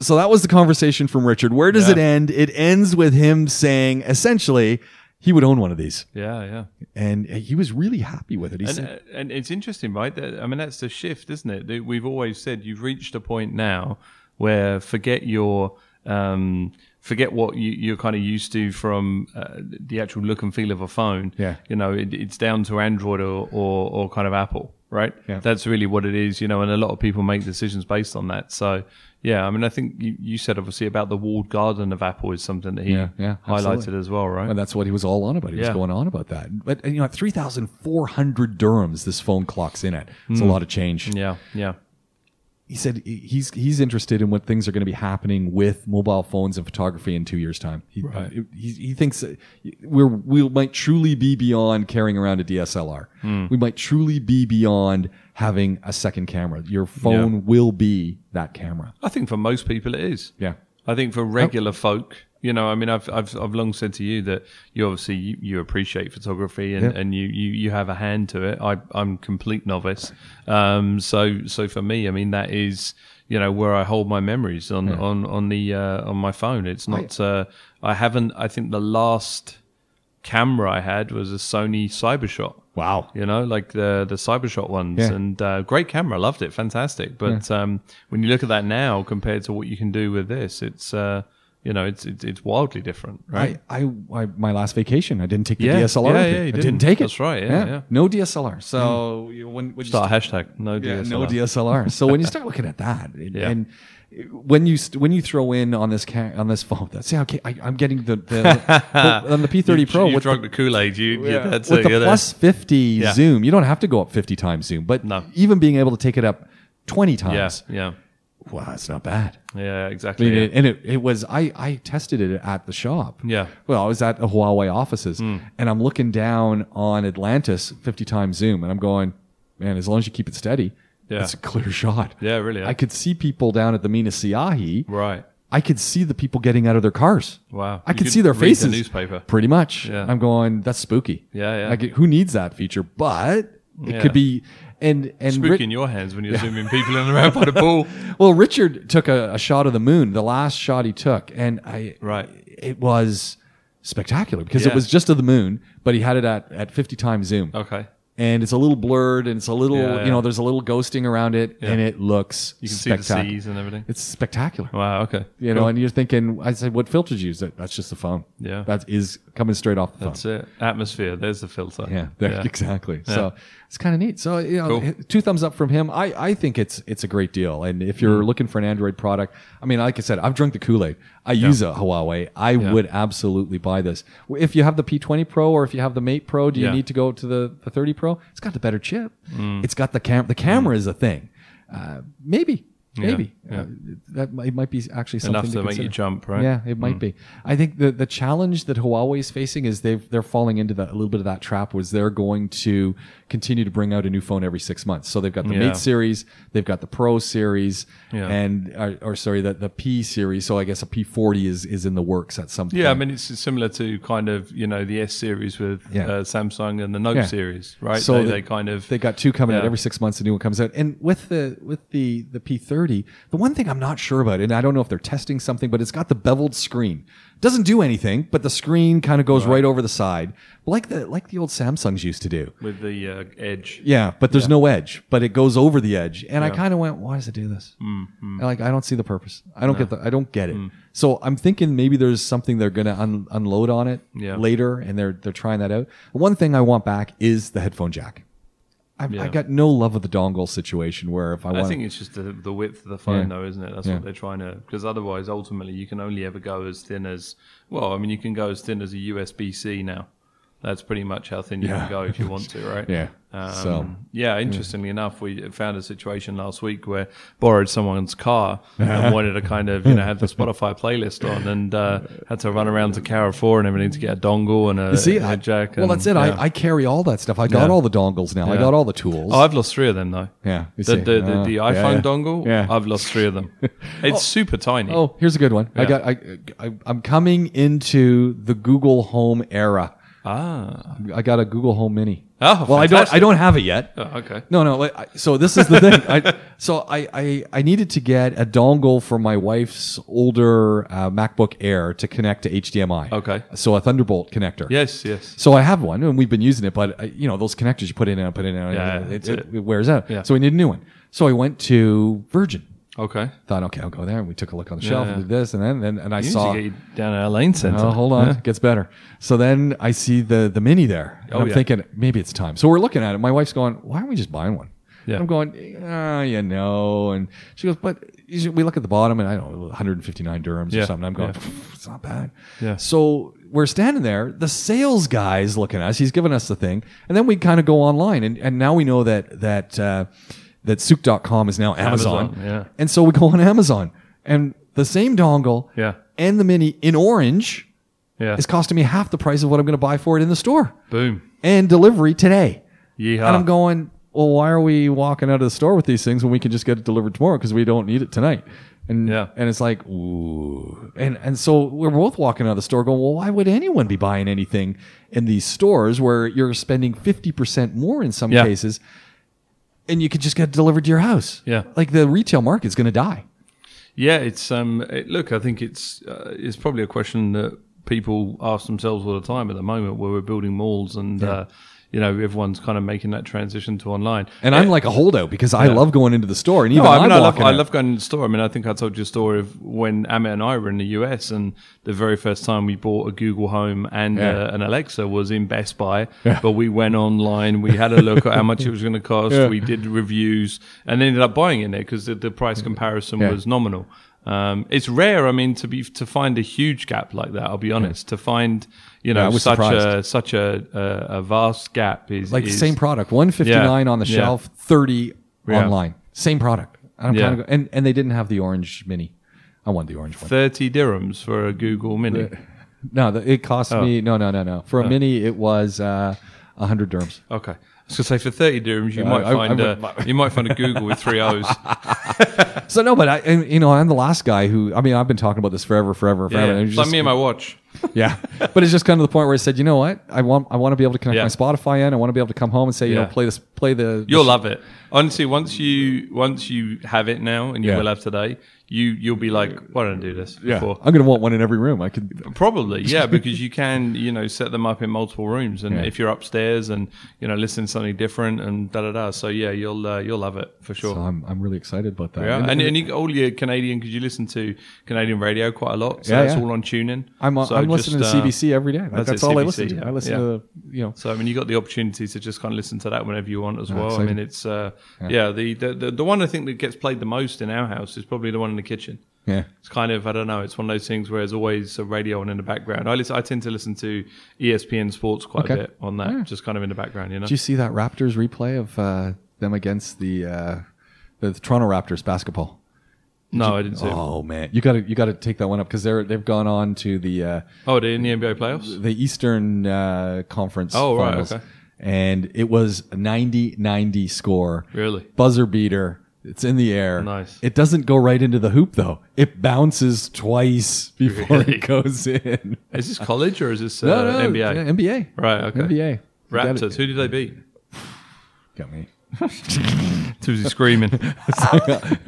So that was the conversation from Richard. Where does Yeah. it end? It ends with him saying essentially he would own one of these. Yeah, yeah. And he was really happy with it. He And, said, uh, and it's interesting, right? That, I mean, that's the shift, isn't it? That We've always said you've reached a point now where forget your um, forget what you, you're kind of used to from uh, the actual look and feel of a phone. Yeah. you know, it, it's down to Android or, or or kind of Apple, right? Yeah. That's really what it is, you know. And a lot of people make decisions based on that. So. Yeah, I mean, I think you, you said obviously about the walled garden of Apple is something that he Yeah, yeah, highlighted absolutely. as well, right? and that's what he was all on about. He was going on about that. But you know, at 3,400 dirhams, this phone clocks in at. It's a lot of change. Hmm. yeah, yeah. He said he's he's interested in what things are going to be happening with mobile phones and photography in two years' time. He, Right. he, he thinks we're we might truly be beyond carrying around a DSLR. Hmm. We might truly be beyond having a second camera. Your phone will be that camera. I think for most people it is. Yeah. I think for regular folk, you know, I mean, I've, I've, I've long said to you that you obviously you, you appreciate photography and, Yeah. and you, you, you have a hand to it. I, I'm complete novice. Um, so, so for me, I mean, that is, you know, where I hold my memories on, on, on the, uh, on my phone. It's not, uh, I haven't, I think the last camera I had was a Sony Cybershot. Wow. You know, like the the Cybershot ones, Yeah. and uh, great camera, loved it, fantastic. But um, when you look at that now compared to what you can do with this, it's uh, you know, it's it's, it's wildly different, right? I, I, I, my last vacation, I didn't take the Yeah. DSLR. Yeah, yeah, you I didn't. didn't take it. That's right, yeah, yeah. No DSLR. So hmm. you know, when, when you Start hashtag, no Yeah, DSLR. no DSLR. So when you start looking at that, and- Yeah. and when you st- when you throw in on this ca- on this phone, that's yeah, okay, I, I'm getting the, the, the on the P30 Pro you with drunk the, the Kool Aid. You, yeah, that's with it, the you plus 50 Yeah. zoom. You don't have to go up 50 times zoom, but No. even being able to take it up 20 Yeah, times, yeah, wow, that's not bad. yeah, I exactly. mean, yeah. it, and it, it was I, I tested it at the shop. Yeah. Well, I was at the Huawei offices, hmm. and I'm looking down on Atlantis 50 times zoom, and I'm going, man, as long as you keep it steady, Yeah. it's a clear shot. Yeah, really, yeah. I could see people down at the Mina Seyahi. right. I could see the people getting out of their cars. Wow. I could could see their read the faces. newspaper. Pretty much. Yeah. I'm going, that's spooky. Yeah, yeah. Like, who needs that feature? But it Yeah. could be. And and Spooky Ri- in your hands when you're zooming people in and around by the pool. well, Richard took a, a shot of the moon, the last shot he took, and I Right. it was spectacular because Yeah. it was just of the moon, but he had it at at 50 times zoom, Okay. and it's a little blurred and it's a little Yeah, you know there's a little ghosting around it, and it looks You can see the seas and everything. It's spectacular. Wow. Okay. You know, and you're thinking, I said, what filter filters you use? That that's just the phone. Yeah. that is coming straight off the That's phone. That's it. Atmosphere. There's the filter. Yeah, exactly. Yeah. So it's kind of neat. So you know, Cool. two thumbs up from him. I, I think it's it's a great deal. And if Mm. you're looking for an Android product, I mean, like I said, I've drunk the Kool Aid. I use a Huawei. I would absolutely buy this. If you have the P20 Pro or if you have the Mate Pro, do you Yeah. Mm. need to go to the, the 30 Pro? It's got the better chip. It's got the cam. The camera is a thing. Uh, maybe. Maybe Yeah. Uh, that might, it might be actually something Enough to make you jump, right? Yeah, it might be. I think the the challenge that Huawei is facing is they've they're falling into that a little bit of that trap was they're going to continue to bring out a new phone every six months. So they've got the Yeah. Mate series, they've got the Pro series, Yeah. and or, or sorry, the the P series. So I guess a P40 is is in the works at some point. Yeah, I mean it's similar to kind of you know the S series with Yeah. uh, Samsung and the Note series, right? So they, the- they kind of They got two coming out every six months. A new one comes out, and with the with the the P30. The one thing I'm not sure about, and I don't know if they're testing something, but it's got the beveled screen. Doesn't do anything, but the screen kind of goes right. over the side, like the like the old Samsungs used to do. with the uh, edge. Yeah, but there's no edge, but it goes over the edge, and I kind of went, "Why does it do this?" Mm-hmm. Like, I don't see the purpose. I don't get the. I don't get it. Mm. So I'm thinking maybe there's something they're going to un- unload on it Yeah. later, and they're they're trying that out. One thing I want back is the headphone jack. I, I Yeah. got no love of the dongle situation where if I want. I think it's just the, the width of the phone, Yeah. though, isn't it? That's Yeah. what they're trying to. Because otherwise, ultimately, you can only ever go as thin as. Well, I mean, you can go as thin as a USB C now. That's pretty much how thin you Yeah. can go if you want to, right? yeah. Um, so yeah, interestingly enough, we found a situation last week where borrowed someone's car and wanted to kind of you know have the Spotify playlist on and uh, had to run around to Carrefour and everything to get a dongle and a, You see, and a jack. well, that's it. yeah. I, I carry all that stuff. I got Yeah. all the dongles now. I got all the tools. Oh, I've lost three of them though. yeah, The, the, the, Uh, the iPhone yeah. dongle, Yeah. I've lost three of them. It's super tiny. Oh, here's a good one. I got. I, I, I'm coming into the Google Home era. Ah. I got a Google Home Mini. Oh, well, I don't. I don't have it yet. Oh, okay. No, no. I- So this is the thing. I, so I, I, I needed to get a dongle for my wife's older uh, MacBook Air to connect to HDMI. Okay. So a Thunderbolt connector. Yes, yes. So I have one, and we've been using it, but uh, you know those connectors you put in and put in, and Yeah, it, it, it. it wears out. Yeah. So we need a new one. So I went to Virgin. Okay. Thought, okay, I'll go there, and we took a look on the shelf Yeah. and did this, and then and, and I You saw. down at lane center. Oh, hold on, it gets better. So then I see the the mini there, and Oh, I'm yeah. thinking maybe it's time. So we're looking at it. My wife's going, "Why aren't we just buying one?" Yeah. I'm going, "Ah, you know," and she goes, "But we look at the bottom, and I don't know, 159 dirhams or something." I'm going, yeah. "It's not bad." Yeah. So we're standing there. The sales guy's looking at us. He's giving us the thing, and then we kind of go online, and, and now we know that that uh, that Souq.com is now Amazon. Amazon, yeah. And so we go on Amazon, and the same dongle Yeah. and the mini in orange Yeah. is costing me half the price of what I'm going to buy for it in the store Boom. and delivery today. Yeehaw. And I'm going, well, why are we walking out of the store with these things when we can just get it delivered tomorrow because we don't need it tonight? And Yeah. and it's like, ooh, and and so we're both walking out of the store going, well, why would anyone be buying anything in these stores where you're spending fifty percent more in some Yeah. cases, and you could just get it delivered to your house? Yeah. like the retail market's going to die. Yeah, it's um. It, look, I think it's uh, it's probably a question that people ask themselves all the time at the moment, where we're building malls and uh, you know everyone's kind of making that transition to online. And I'm like a holdout because I love going into the store, and even No, I I'm I love, I love going to the store. I mean, I think I told you a story of when Amit and I were in the US, and the very first time we bought a Google Home and Yeah. uh, an Alexa was in Best Buy. Yeah. But we went online, we had a look at how much it was going to cost, Yeah. we did reviews, and ended up buying it there because the, the price comparison Yeah. was nominal. Um, it's rare, I mean, to be to find a huge gap like that. I'll be honest. To find, you know, was such a such a, a, a vast gap is like is, same product, one fifty nine Yeah. on the Yeah. shelf, thirty Yeah. online, same product. And I'm Yeah. kind of go, and and they didn't have the orange mini. I want the orange one. thirty dirhams for a Google Mini. No, the, it cost Oh. me no no no no for a mini it was uh, hundred dirhams. Okay. I was gonna say for thirty dirhams, you Yeah, might I- I find would- a, you might find a Google with three O's. So no, but I and, you know I'm the last guy who I mean I've been talking about this forever forever forever. yeah. and It's it's like me and my watch. Yeah, but it's just kind of the point where I said you know what I want I want to be able to connect Yeah. my Spotify in. I want to be able to come home and say you know play this play the You'll love it. Honestly, once you once you have it now, and you Yeah. will have today, you you'll be like, why don't I do this yeah. before? I'm gonna want one in every room. I could Probably, yeah, because you can, you know, set them up in multiple rooms, and Yeah. if you're upstairs and you know, listen to something different and da da da. So yeah, you'll uh, you'll love it for sure. so I'm I'm really excited about that. yeah, And- and, and you, all your Canadian because you listen to Canadian radio quite a lot, so Yeah, it's yeah. all on tuning. I'm, So I'm just, listening to uh, CBC every day. Like, that's that's all I listen to. yeah. I listen Yeah. to you know. So I mean, you got the opportunity to just kind of listen to that whenever you want as well. I mean, it's uh, yeah. the, the the the one I think that gets played the most in our house is probably the one in the kitchen. Yeah. It's kind of I don't know. It's one of those things where there's always a radio on in the background. I listen, I tend to listen to ESPN Sports quite Okay. a bit on that, just kind of in the background. You know. Did you see that Raptors replay of uh, them against the uh, the Toronto Raptors basketball? No, I didn't see. it. Oh man, you got to you got to take that one up because they're they've gone on to the uh, Oh, they're in the NBA playoffs. the Eastern uh, Conference Oh, right, finals, okay. and it was a 90-90 score. Really? buzzer beater. It's in the air. Nice. It doesn't go right into the hoop though. It bounces twice before Really? it goes in. Is this college or is this uh, No, no, NBA? yeah, NBA. Right. Okay. NBA. You got it. Raptors. Who did they beat? Got me. Busy screaming.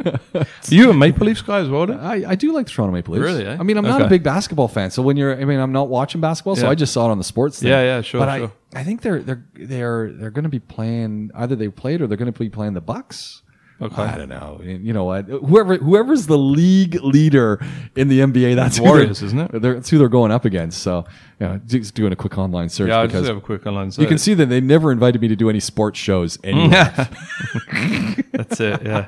you a Maple Leafs guy as well? then? I, I do like the Toronto Maple Leafs. Really, eh? I mean, I'm not Okay. a big basketball fan, so when you're, I mean, I'm not watching basketball, so Yeah. I just saw it on the sports. Thing. Yeah, yeah, sure, But sure. I, I think they're they're they're they're going to be playing either they played or they're going to be playing the Bucks. Okay. I don't know. You know what? Whoever whoever's the league leader in the NBA, that's Warriors, isn't it? They're, that's who they're going up against. So, yeah, just doing a quick online search Yeah, I just have a quick online. Search. You can see that they never invited me to do any sports shows anywhere. That's it. Yeah.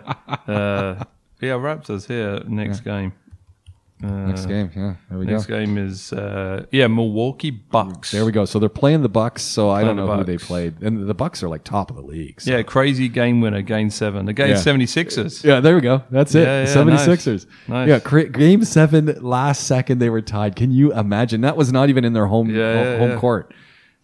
Uh, yeah, Raptors here next game. Uh, Next game, yeah, there we Next go. game is uh, yeah Milwaukee Bucks. There we go. So they're playing the Bucks. So I don't know who they played, and the Bucks are like top of the league. so- Yeah, crazy game winner, game seven against Yeah. 76ers. Yeah, there we go. That's it. Yeah, yeah, 76ers. nice. Yeah, cra- game seven, last second they were tied. Can you imagine? That was not even in their home home, home court.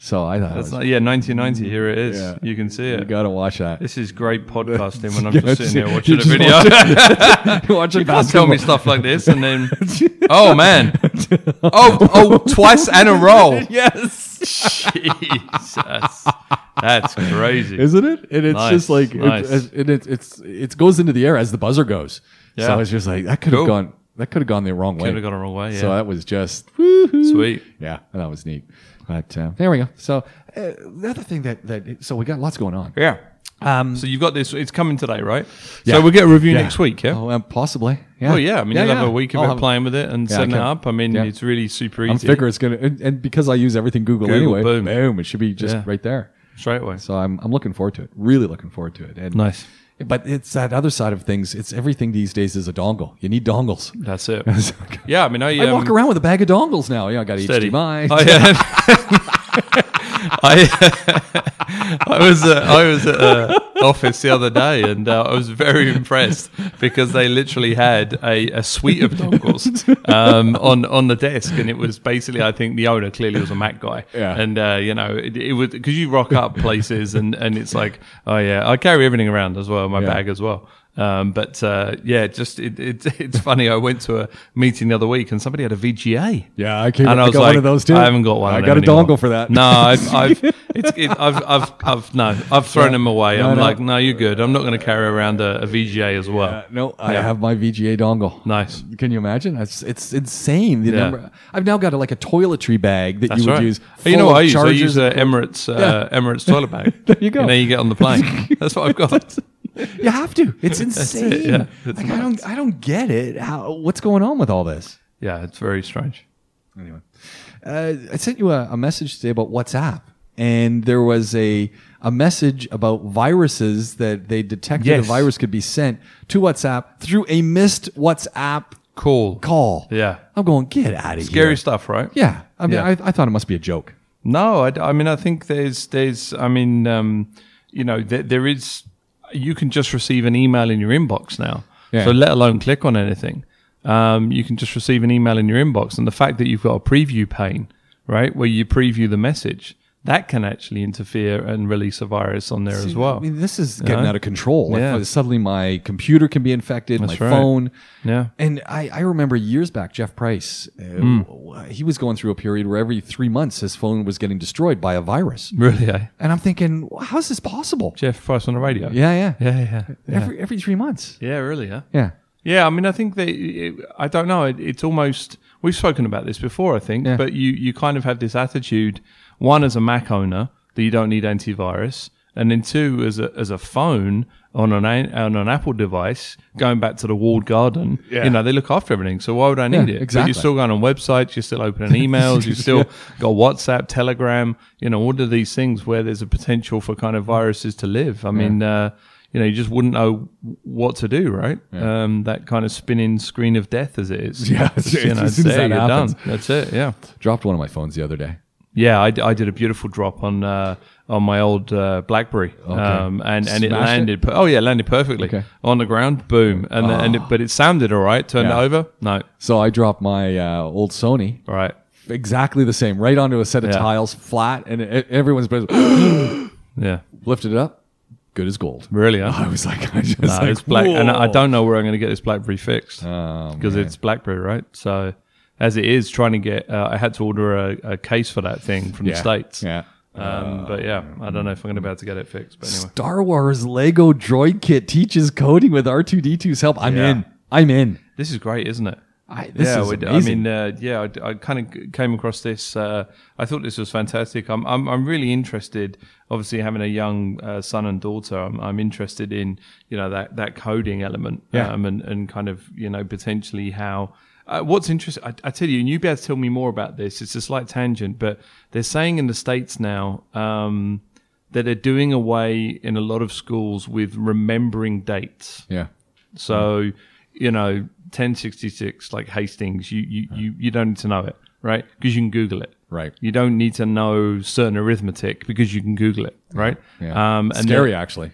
So I thought That's was, not, yeah, 1990. Here it is. Yeah. You can see it. you got to watch that. This is great podcasting when I'm just sitting there you watching a video. watch Watching You can't tell me stuff like this and then, oh man, oh oh, twice and a roll. Yes. Jesus, that's crazy. Isn't it? And it's Nice, just like nice. it, it, it, it's it goes into the air as the buzzer goes. Yeah. So it's just like that could have Cool. gone that could have gone the wrong way. Could have gone the wrong way. Yeah, So that was just woo-hoo. sweet. Yeah, that was neat. But uh, there we go. So uh, the other thing that that so we got lots going on. Yeah. Um, So you've got this. It's coming today, right? Yeah. So we'll get a review Yeah. next week. Yeah. Oh, um, possibly. Yeah. Oh yeah, I mean you'll have a week of it have- playing with it and Yeah, setting it up. I mean, yeah. it's really super easy. I'm figure it's gonna, and, and because I use everything Google, Google, anyway, boom. boom, it should be just Yeah. right there. straight away. So I'm I'm looking forward to it. Really looking forward to it. And Nice. But it's that other side of things. It's everything these days is a dongle. You need dongles. That's it. Yeah, I mean, I, I um, walk around with a bag of dongles now. Yeah, I got steady. HDMI. Oh, yeah. I I was uh, I was at an office the other day and uh, I was very impressed because they literally had a, a suite of dongles um, on on the desk and it was basically I think the owner clearly was a Mac guy Yeah. and uh, you know it, it was because you rock up places and and it's like oh yeah I carry everything around as well my Yeah. bag as well. Um, but uh, yeah, just it, it, it's funny. I went to a meeting the other week and somebody had a VGA. Yeah, I came. And I, was got like, one of those too. I haven't got one. I got a anymore. dongle for that. No, I've, I've, it's, it, I've, I've, I've, no, I've thrown them away. No, I'm no. like, no, you're good. I'm not going to carry around a, a VGA as well. Uh, no, I have my VGA dongle. Nice. Can you imagine? It's it's insane. The Yeah. number. I've now got a, like a toiletry bag that That's you would right. use. you know what I use? I use a Emirates, uh, Emirates toilet bag. There you go. And then you get on the plane. That's what I've got. You have to. It's insane. it, yeah. It's like I don't I don't get it. How what's going on with all this? Yeah, it's very strange. Anyway, uh, I sent you a, a message today about WhatsApp, and there was a a message about viruses that they detected Yes. a virus could be sent to WhatsApp through a missed WhatsApp Cool. call. Yeah. I'm going get out of Scary here. Scary stuff, right? Yeah, I mean, Yeah. I, I thought it must be a joke. No, I, I mean, I think there's, there's, I mean, um, you know, there, there is, you can just receive an email in your inbox now. Yeah. So let alone click on anything. Um, you can just receive an email in your inbox. And the fact that you've got a preview pane, right, where you preview the message, that can actually interfere and release a virus on there as well. I mean, this is getting Yeah. out of control. Like, Yeah. uh, suddenly, my computer can be infected, That's my right. phone. yeah. And I, I remember years back, Jeff Price, uh, w- he was going through a period where every three months his phone was getting destroyed by a virus. Really, eh? And I'm thinking, how's this possible? Jeff Price on the radio. Yeah, yeah. Yeah, yeah. Yeah, Every every three months. yeah really, yeah. Yeah. Yeah, I mean, I think they. It, I don't know. It, it's almost. We've spoken about this before, I think. But you you kind of have this attitude. One, as a Mac owner, that you don't need antivirus, and then two, as a as a phone on an on an Apple device, going back to the walled garden. Yeah. You know, they look after everything. So why would I need Yeah, it? But exactly. you're still going on websites. You're still opening emails. You still got WhatsApp, Telegram. You know, all of these things where there's a potential for kind of viruses to live. I mean. Uh, you know, you just wouldn't know what to do, right? Um, that kind of spinning screen of death as it is. Yeah, It's, you know, soon it's as there, that you're happens. done. That's it. Yeah, Dropped one of my phones the other day. Yeah. I did a beautiful drop on uh, on my old uh, BlackBerry, um, and and it landed. Per- oh yeah, landed perfectly Okay. on the ground. Boom, and then and it, but it sounded all right. Turned Yeah. it over. No, So I dropped my uh, old Sony. all right. Exactly the same, right onto a set of Yeah. tiles, flat, and it, everyone's Yeah, lifted it up, good as gold. really. Huh? I was like, I just No, like, it's black, and I I don't know where I'm going to get this BlackBerry fixed Oh, because man. it's BlackBerry, right? So, as it is, trying to get, uh, I had to order a, a case for that thing from Yeah. the states. Yeah. Um, but yeah, I don't know if I'm going to be able to get it fixed. But anyway, Star Wars Lego Droid Kit teaches coding with R2D2's help. I'm Yeah. in. I'm in. this is great, isn't it? I, this yeah, is we- I mean, uh, yeah, I, I kind of came across this. Uh, I thought this was fantastic. I'm, I'm, I'm really interested. Obviously, having a young uh, son and daughter, I'm, I'm interested in you know that that coding element, Yeah. um, and and kind of you know potentially how. Uh, what's interesting, I, I tell you, and you'd be able to tell me more about this. It's a slight tangent, but they're saying in the states now um, that they're doing away in a lot of schools with remembering dates. yeah. So, you know, 1066, like Hastings, you, you, you, you don't need to know it, right? Because you can Google it. Right. You don't need to know certain arithmetic because you can Google it, right? Yeah. Um, and Scary, actually.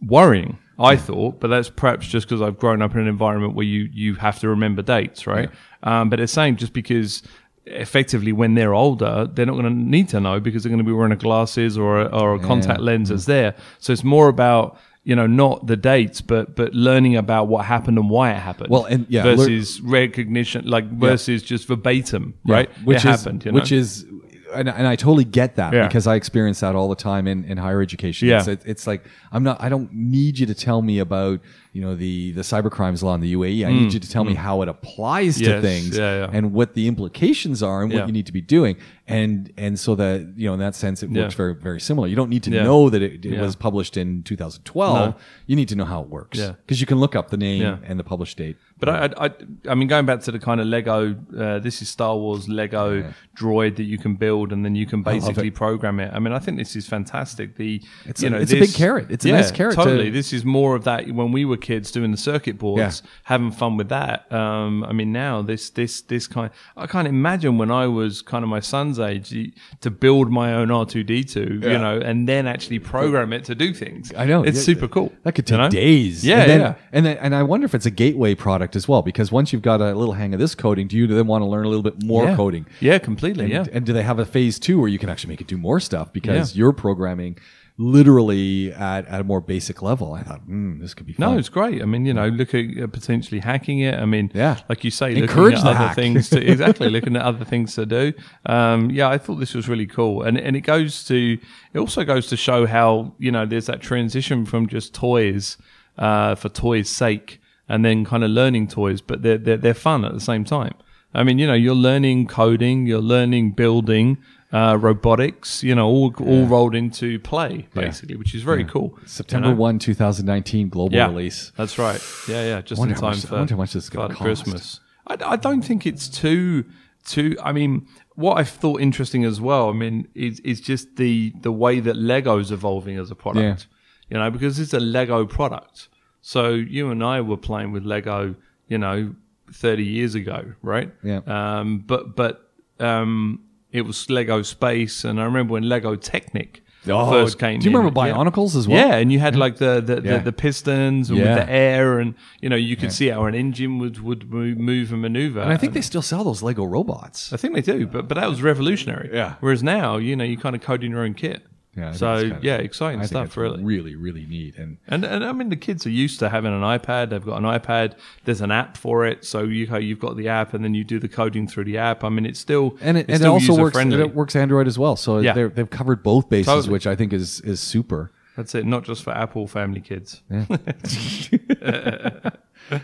worrying, I thought, but that's perhaps just because I've grown up in an environment where you, you have to remember dates, right? Um, but it's saying just because effectively when they're older, they're not going to need to know because they're going to be wearing a glasses or a, or a contact lens that's there. So it's more about, you know, not the dates, but, but learning about what happened and why it happened. Well, and- yeah, lear- versus recognition, like versus just verbatim, right? Which it is, happened, you know? which is, and, and I totally get that Yeah. because I experience that all the time in, in higher education. Yeah. It's, it- it's like, I'm not, I don't need you to tell me about, you know, the, the cyber crimes law in the UAE. I need you to tell me how it applies to Mm. Things Yeah, yeah. and what the implications are and what you need to be doing. And, and so that, you know, in that sense, it works very, very similar. You don't need to know that it, it was published in 2012. No. You need to know how it works. Yeah. Cause you can look up the name and the published date. But I, I, I, mean, going back to the kind of Lego, uh, this is Star Wars Lego droid that you can build, and then you can basically it. program it. I mean, I think this is fantastic. The It's you a- know, it's a big carrot. It's a yeah, nice carrot to- Totally, this is more of that when we were kids doing the circuit boards, Yeah. having fun with that. Um, I mean, now this, this, this kind. I can't imagine when I was kind of my son's age to build my own R two D two, you know, and then actually program it to do things. I know. it's Yeah, super cool. That could you take know? days. Yeah, and then, yeah. And then, and I wonder if it's a gateway product as well, because once you've got a little hang of this coding, do you then want to learn a little bit more yeah. coding? Yeah, completely. And, yeah. and do they have a phase two where you can actually make it do more stuff because Yeah. you're programming literally at, at a more basic level? I thought, hmm, this could be fun. No, it's great. I mean, you know, look at uh, potentially hacking it. I mean, Yeah. like you say, Encourage looking the at other hack. things to exactly looking at other things to do. Um, yeah, I thought this was really cool, and and it goes to it also goes to show how you know there's that transition from just toys uh, for toys' sake, and then kind of learning toys, but they're they're, they're fun at the same time. I mean, you know, you're learning coding, you're learning building. Uh, robotics, you know, all all rolled into play basically, which is very cool. you September know? 1, 2019 global yeah, release. That's right. Yeah, yeah. Just in time much- I for, wonder how much this is cost. Christmas. I, I don't think it's too too. I mean, what I thought interesting as well. I mean, is is just the the way that Lego's evolving as a product. You know, because it's a Lego product. So you and I were playing with Lego. You know, thirty years ago, right? Yeah. Um, but but um, it was Lego Space, and I remember when Lego Technic first came. Oh, do you remember in, yeah. Bionicles as well? Yeah, and you had like the the, Yeah. the, the pistons and Yeah. with the air, and you know you could see how an engine would would move, move and maneuver. And I think they still sell those Lego robots. I think they do, but but that was revolutionary. Yeah. Whereas now, you know, you kind of code in your own kit. Yeah, So kinda- yeah, exciting I stuff, really. really, really neat. And And and I mean, the kids are used to having an iPad. They've got an iPad. There's an app for it, so you you've got the app, and then you do the coding through the app. I mean, it's still and it, it's and it also works. It works Android as well. So Yeah. they're, they've covered both bases, Totally. which I think is is super. That's it, not just for Apple family kids.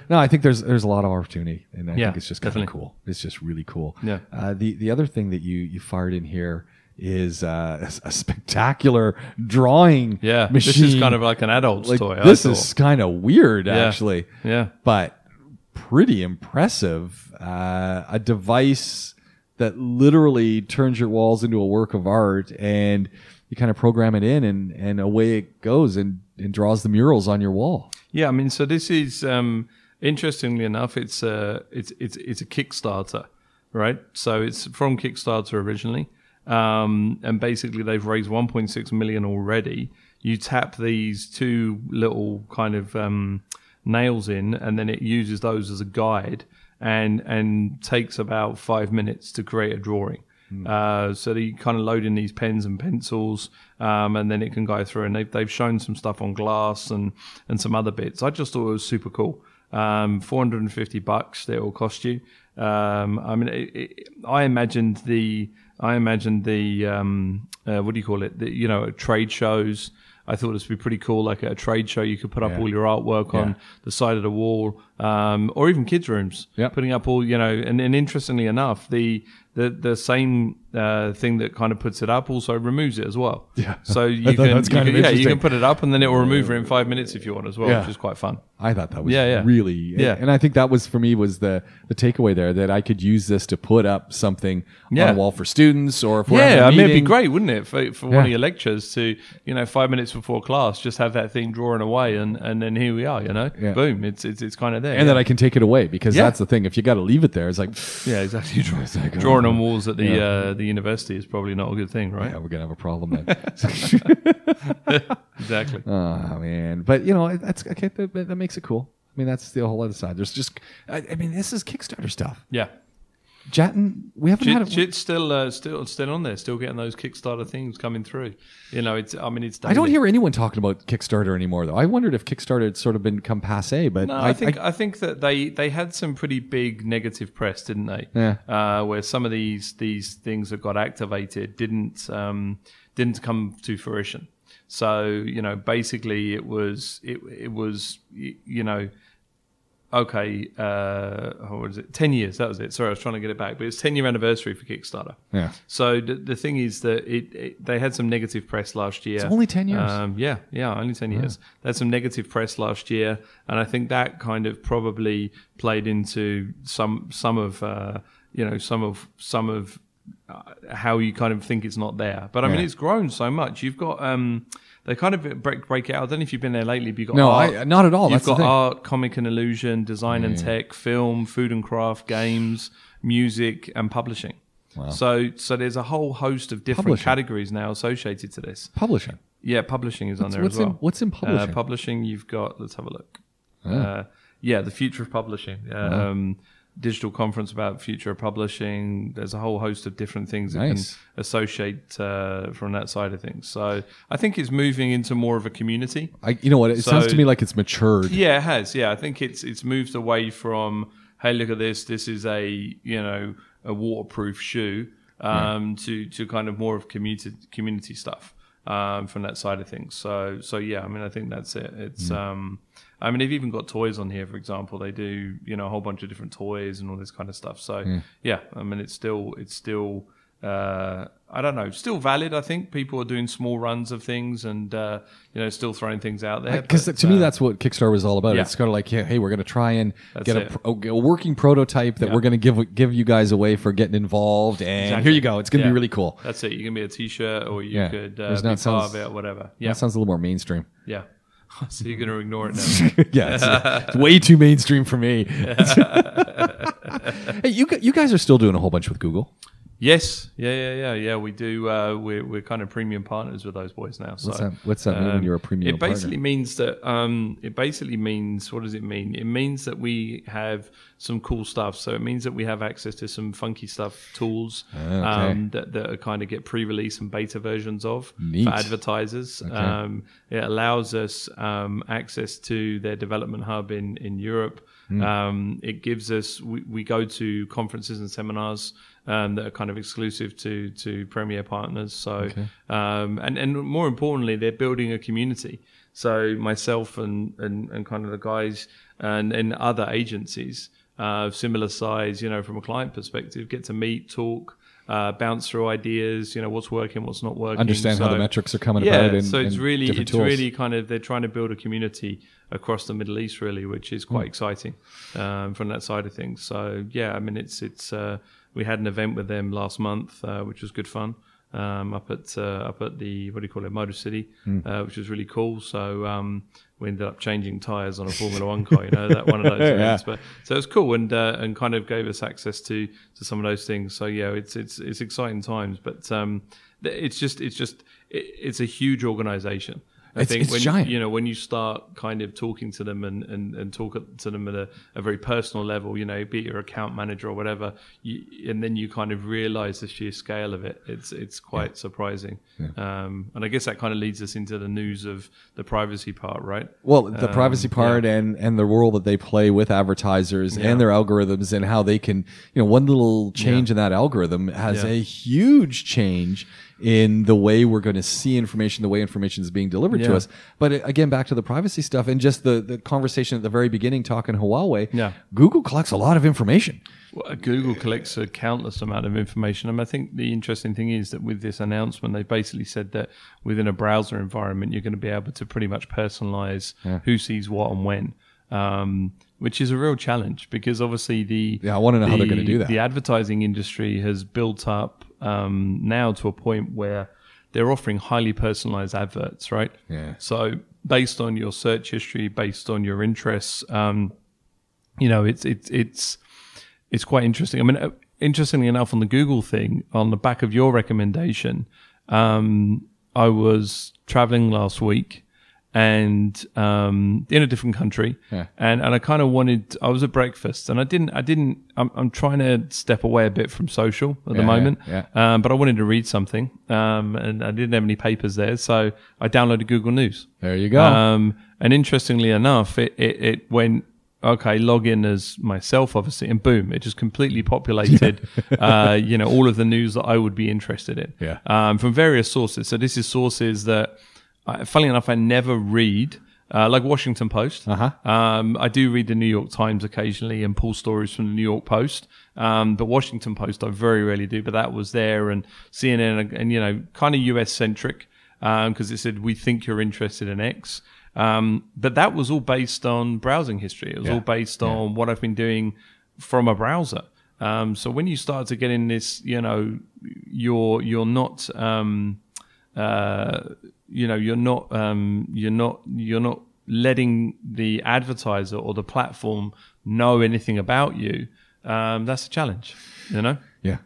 No, I think there's there's a lot of opportunity, and I Yeah, think it's just kind of cool. It's just really cool. Yeah. Uh, the the other thing that you you fired in here is uh, a spectacular drawing. Yeah, machine. this is kind of like an adult's like toy. This is kind of weird, Yeah. actually. yeah. but pretty impressive. Uh, a device that literally turns your walls into a work of art, and you kind of program it in, and, and away it goes, and, and draws the murals on your wall. Yeah, I mean, so this is um, interestingly enough, it's a it's it's it's a Kickstarter, right? So it's from Kickstarter originally, um, and basically they've raised 1.6 million already. You tap these two little kind of um, nails in, and then it uses those as a guide, and and takes about five minutes to create a drawing. Uh, so they kind of load in these pens and pencils, um, and then it can go through. And they've, they've shown some stuff on glass and, and some other bits. I just thought it was super cool. Um, 450 bucks that it will cost you. Um, I mean, it, it, I imagined the I imagined the um, uh, what do you call it? The, you know, trade shows. I thought this would be pretty cool, like at a trade show, you could put up Yeah. all your artwork on the side of the wall, um, or even kids' rooms. Yeah. Putting up all, you know, and, and interestingly enough, the the the same uh, thing that kind of puts it up also removes it as well. Yeah. So you can, you can yeah, you can put it up and then it will remove it in five minutes if you want as well, Yeah. which is quite fun. I thought that was Yeah, yeah. really Yeah. and I think that was for me was the the takeaway there that I could use this to put up something Yeah. on a wall for students or if we're Yeah, I mean, it'd be great, wouldn't it, for, for one of your lectures to, you know, five minutes before class, just have that thing drawing away, and, and then here we are, you know, boom, it's it's, it's kind of there. and that I can take it away because Yeah. that's the thing. If you got to leave it there, it's like, yeah, exactly. Draw, like, drawing oh. on walls at the Yeah. uh, the university is probably not a good thing, right? yeah, we're gonna have a problem then. Exactly. oh man, but you know that's okay. That, that makes it cool. I mean, that's the whole other side. There's just, I, I mean, this is Kickstarter stuff. Yeah. Jatton, we haven't had Jit, it. Jit's still uh, still still on there, still getting those Kickstarter things coming through. You know, it's I mean, it's. I don't hear anyone talking about Kickstarter anymore, though. I wondered if Kickstarter had sort of been passe, but No, I, think I, think that they, they had some pretty big negative press, didn't they? Yeah. Uh, where some of these these things that got activated didn't um, didn't come to fruition. So you know, basically, it was it it was you know. Okay, uh, what was it? Ten years. That was it. Sorry, I was trying to get it back, but it's ten year anniversary for Kickstarter. Yeah. So the, the thing is that it, it they had some negative press last year. It's only 10 years. Um, yeah, yeah, only ten years. They had some negative press last year, and I think that kind of probably played into some some of uh, you know some of some of uh, how you kind of think it's not there. But I mean, it's grown so much. You've got um, they kind of break break it out. I don't know if you've been there lately. But you've got No, art, I- not at all. You've That's got art, comic and illusion, design and tech, film, food and craft, games, music, and publishing. Wow. So, so there's a whole host of different Publishing. categories now associated to this. publishing. Yeah, publishing is on there what's as well. in- what's in publishing? Uh, publishing, you've got. Let's have a look. Uh, yeah, the future of publishing. Um, digital conference about future of publishing. There's a whole host of different things that can associate uh, from that side of things. So I think it's moving into more of a community. I, you know what? It So- sounds to me like it's matured. Yeah, it has. Yeah, I think it's it's moved away from hey, look at this. This is a you know a waterproof shoe um, to to kind of more of community community stuff um, from that side of things. So so yeah, I mean, I think that's it. It's um, I mean, they've even got toys on here. For example, they do you know a whole bunch of different toys and all this kind of stuff. So yeah, I mean, it's still it's still. Uh, I don't know. Still valid, I think. People are doing small runs of things, and uh, you know, still throwing things out there. Because to me, uh, that's what Kickstarter was all about. yeah. It's kind of like, hey, hey, we're going to try and get a, a working prototype that Yeah. we're going to give give you guys away for getting involved, and Exactly. here you go. It's going to Yeah. be really cool. That's it. You can be a T-shirt, or you Yeah. could uh, be not- part of it, or whatever. Yeah, That sounds a little more mainstream. yeah. So you're going to ignore it now. yeah, it's, it's way too mainstream for me. hey, you you guys are still doing a whole bunch with Google. Yes, yeah, yeah, yeah, yeah. We do. Uh, we're we're kind of premium partners with those boys now. So What's that? What's that mean when um, you're a premium It basically partner? means that um, it basically means what does it mean? It means that we have some cool stuff. So it means that we have access to some funky stuff tools Ah, um, that that are kind of get pre-release and beta versions of Neat. for advertisers. Um, it allows us um, access to their development hub in in Europe. Um, it gives us we, we go to conferences and seminars um, that are kind of exclusive to to Premier partners. So um, and and more importantly, they're building a community. So myself and and, and kind of the guys and, and other agencies uh, of similar size, you know, from a client perspective, get to meet, talk. Uh, bounce through ideas, you know what's working, what's not working. Understand how the metrics are coming yeah, about. So it's really it's tools. really kind of they're trying to build a community across the Middle East, really, which is quite exciting um, from that side of things. So yeah, I mean it's it's uh, we had an event with them last month, uh, which was good fun. Um, up at uh, up at the what do you call it, Motor City, Hmm. uh, which was really cool. So um, we ended up changing tires on a Formula One car, you know, that one of those Yeah. events. But so it was cool and uh, and kind of gave us access to to some of those things. So yeah, it's it's it's exciting times. But um, it's just it's just it, it's a huge organization. I It's- think it's when giant. you know when you start kind of talking to them and, and, and talk to them at a, a very personal level, you know, be it your account manager or whatever, you, and then you kind of realize the sheer scale of it. It's it's quite surprising, um, and I guess that kind of leads us into the news of the privacy part, right? Well, the privacy part and and the role that they play with advertisers and their algorithms and how they can, you know, one little change in that algorithm has Yeah. a huge change in the way we're going to see information, the way information is being delivered to us. But uh, again, back to the privacy stuff and just the the conversation at the very beginning talking Huawei. Yeah. Google collects a lot of information. Well, Google collects a countless amount of information. And I think the interesting thing is that with this announcement, they basically said that within a browser environment, you're going to be able to pretty much personalize who sees what and when, um, which is a real challenge because obviously the Yeah, I wanna know how they're gonna do that. The advertising industry has built up um, now to a point where they're offering highly personalized adverts, right? Yeah. So based on your search history, based on your interests, um, you know, it's it's it's it's quite interesting. I mean, uh, interestingly enough, on the Google thing, on the back of your recommendation, um, I was traveling last week and um, in a different country, Yeah. and and I kind of wanted. I was at breakfast, and I didn't. I didn't. I'm, I'm trying to step away a bit from social at the Yeah, moment, yeah, Um, but I wanted to read something, um, and I didn't have any papers there, so I downloaded Google News. There you go. Um, and interestingly enough, it, it, it went, okay, log in as myself, obviously, and boom, it just completely populated, uh, you know, all of the news that I would be interested in. Yeah. Um, from various sources. So this is sources that, funnily enough, I never read. Uh, like Washington Post. Uh-huh. Um, I do read the New York Times occasionally and pull stories from the New York Post. Um, but Washington Post, I very rarely do. But that was there, and CNN, and, and you know, kind of US centric because it said we think you're interested in X. Um, but that was all based on browsing history. It was all based on what I've been doing from a browser. Um, so when you start to get in this, you know, you're you're not, um, uh, you know, you're not, um, you're not, you're not letting the advertiser or the platform know anything about you. Um, that's a challenge, you know. yeah.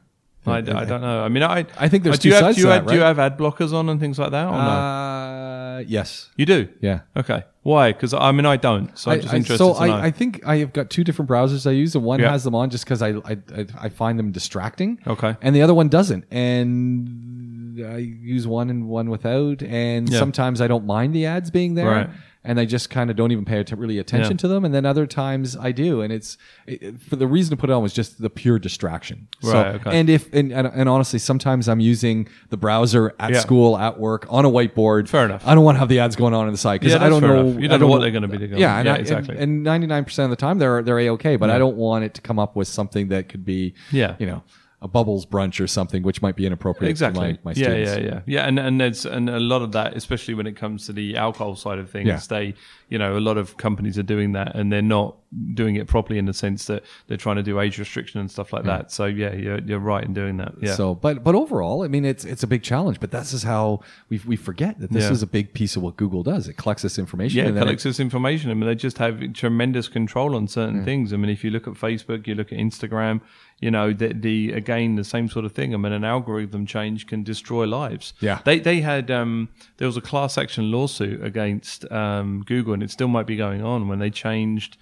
I, I don't know. I mean, I I think there's do you two have, sides do you have, that, Do you have ad blockers on and things like that? Or no? Uh, yes. You do. Yeah. Okay. Why? Because I mean, I don't. So I'm just interested so to know. I, I think I have got two different browsers I use, and one Yeah. has them on just because I, I I I find them distracting. Okay. And the other one doesn't, and I use one and one without, and Yeah. sometimes I don't mind the ads being there. Right. And I just kind of don't even pay really attention Yeah. to them, and then other times I do, and it's it, for the reason to put it on was just the pure distraction. So, Right, okay. And if and, and, and honestly, sometimes I'm using the browser at Yeah. school, at work, on a whiteboard. Fair enough. I don't want to have the ads going on on the side because I don't know. enough. You I don't know what they're gonna be doing. Yeah, and Yeah, I- exactly. And ninety nine percent of the time they're they're a okay, but I don't want it to come up with something that could be Yeah. you know a bubbles brunch or something which might be inappropriate exactly. for my, my yeah, students. yeah, yeah, yeah. And and there's and a lot of that, especially when it comes to the alcohol side of things, Yeah. they, you know, a lot of companies are doing that, and they're not doing it properly in the sense that they're trying to do age restriction and stuff like that. So yeah, you're you're right in doing that. Yeah. So, but but overall, I mean, it's it's a big challenge. But this is how we we forget that this Yeah. is a big piece of what Google does. It collects this information. Yeah, and collects this information. I mean, they just have tremendous control on certain things. I mean, if you look at Facebook, you look at Instagram, you know, the, the again the same sort of thing. I mean, an algorithm change can destroy lives. Yeah. they they had um, there was a class action lawsuit against um, Google, and it still might be going on when they changed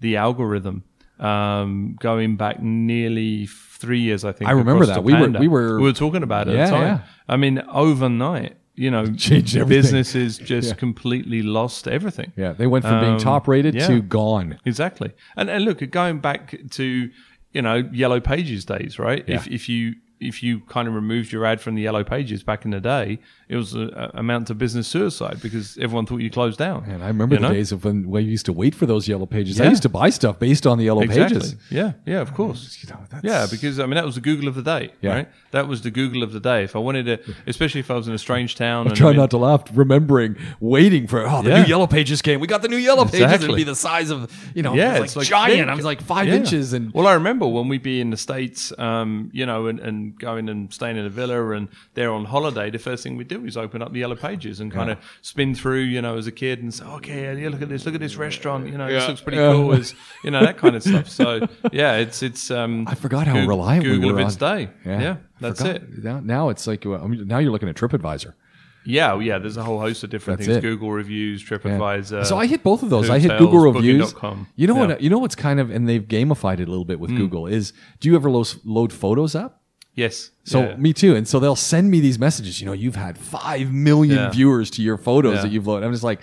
the algorithm. Um, going back nearly three years, I think. I remember that. We were- we were- we were talking about it Yeah, at the time. yeah. I mean, overnight, you know, businesses just Yeah. completely lost everything. yeah, they went from being Um, top rated yeah. to gone. Exactly. And and look, going back to you know yellow pages days, right? If if you if you kind of removed your ad from the yellow pages back in the day, it was a, a amount to business suicide because everyone thought you closed down. And I remember the know? days of when we used to wait for those yellow pages. I used to buy stuff based on the yellow Exactly. pages. Yeah, yeah, of course. You know, that's, Yeah, because I mean that was the Google of the day, Yeah. right? That was the Google of the day. If I wanted to, especially if I was in a strange town, and I Try mean- not to laugh, remembering, waiting for oh the Yeah. new yellow pages came. We got the new yellow pages. It'd be the size of you know, yeah, it was it's like, like giant. big. I was like five Yeah. inches, and well, I remember when we'd be in the states, um, you know, and, and going and staying in a villa, and they're on holiday. The first thing we do is open up the yellow pages and kind of spin through, you know, as a kid, and say, okay, yeah, look at this, look at this restaurant, you know, this looks pretty Yeah. cool, as you know, that kind of stuff. So yeah, it's it's. Um, I forgot how reliant we Google were of its on. day. Yeah, that's Forgot- it. Now, now it's like I mean, now you're looking at TripAdvisor. Yeah, yeah. There's a whole host of different That's things: it. Google reviews, Yeah. TripAdvisor. so I hit both of those. I hit Google reviews. Booking.com. You know Yeah. what? You know what's kind of, and they've gamified it a little bit with Google. Is do you ever load, load photos up? Yes. So yeah. me too. And so they'll send me these messages. You know, you've had five million Yeah. viewers to your photos Yeah. that you've loaded. I'm just like,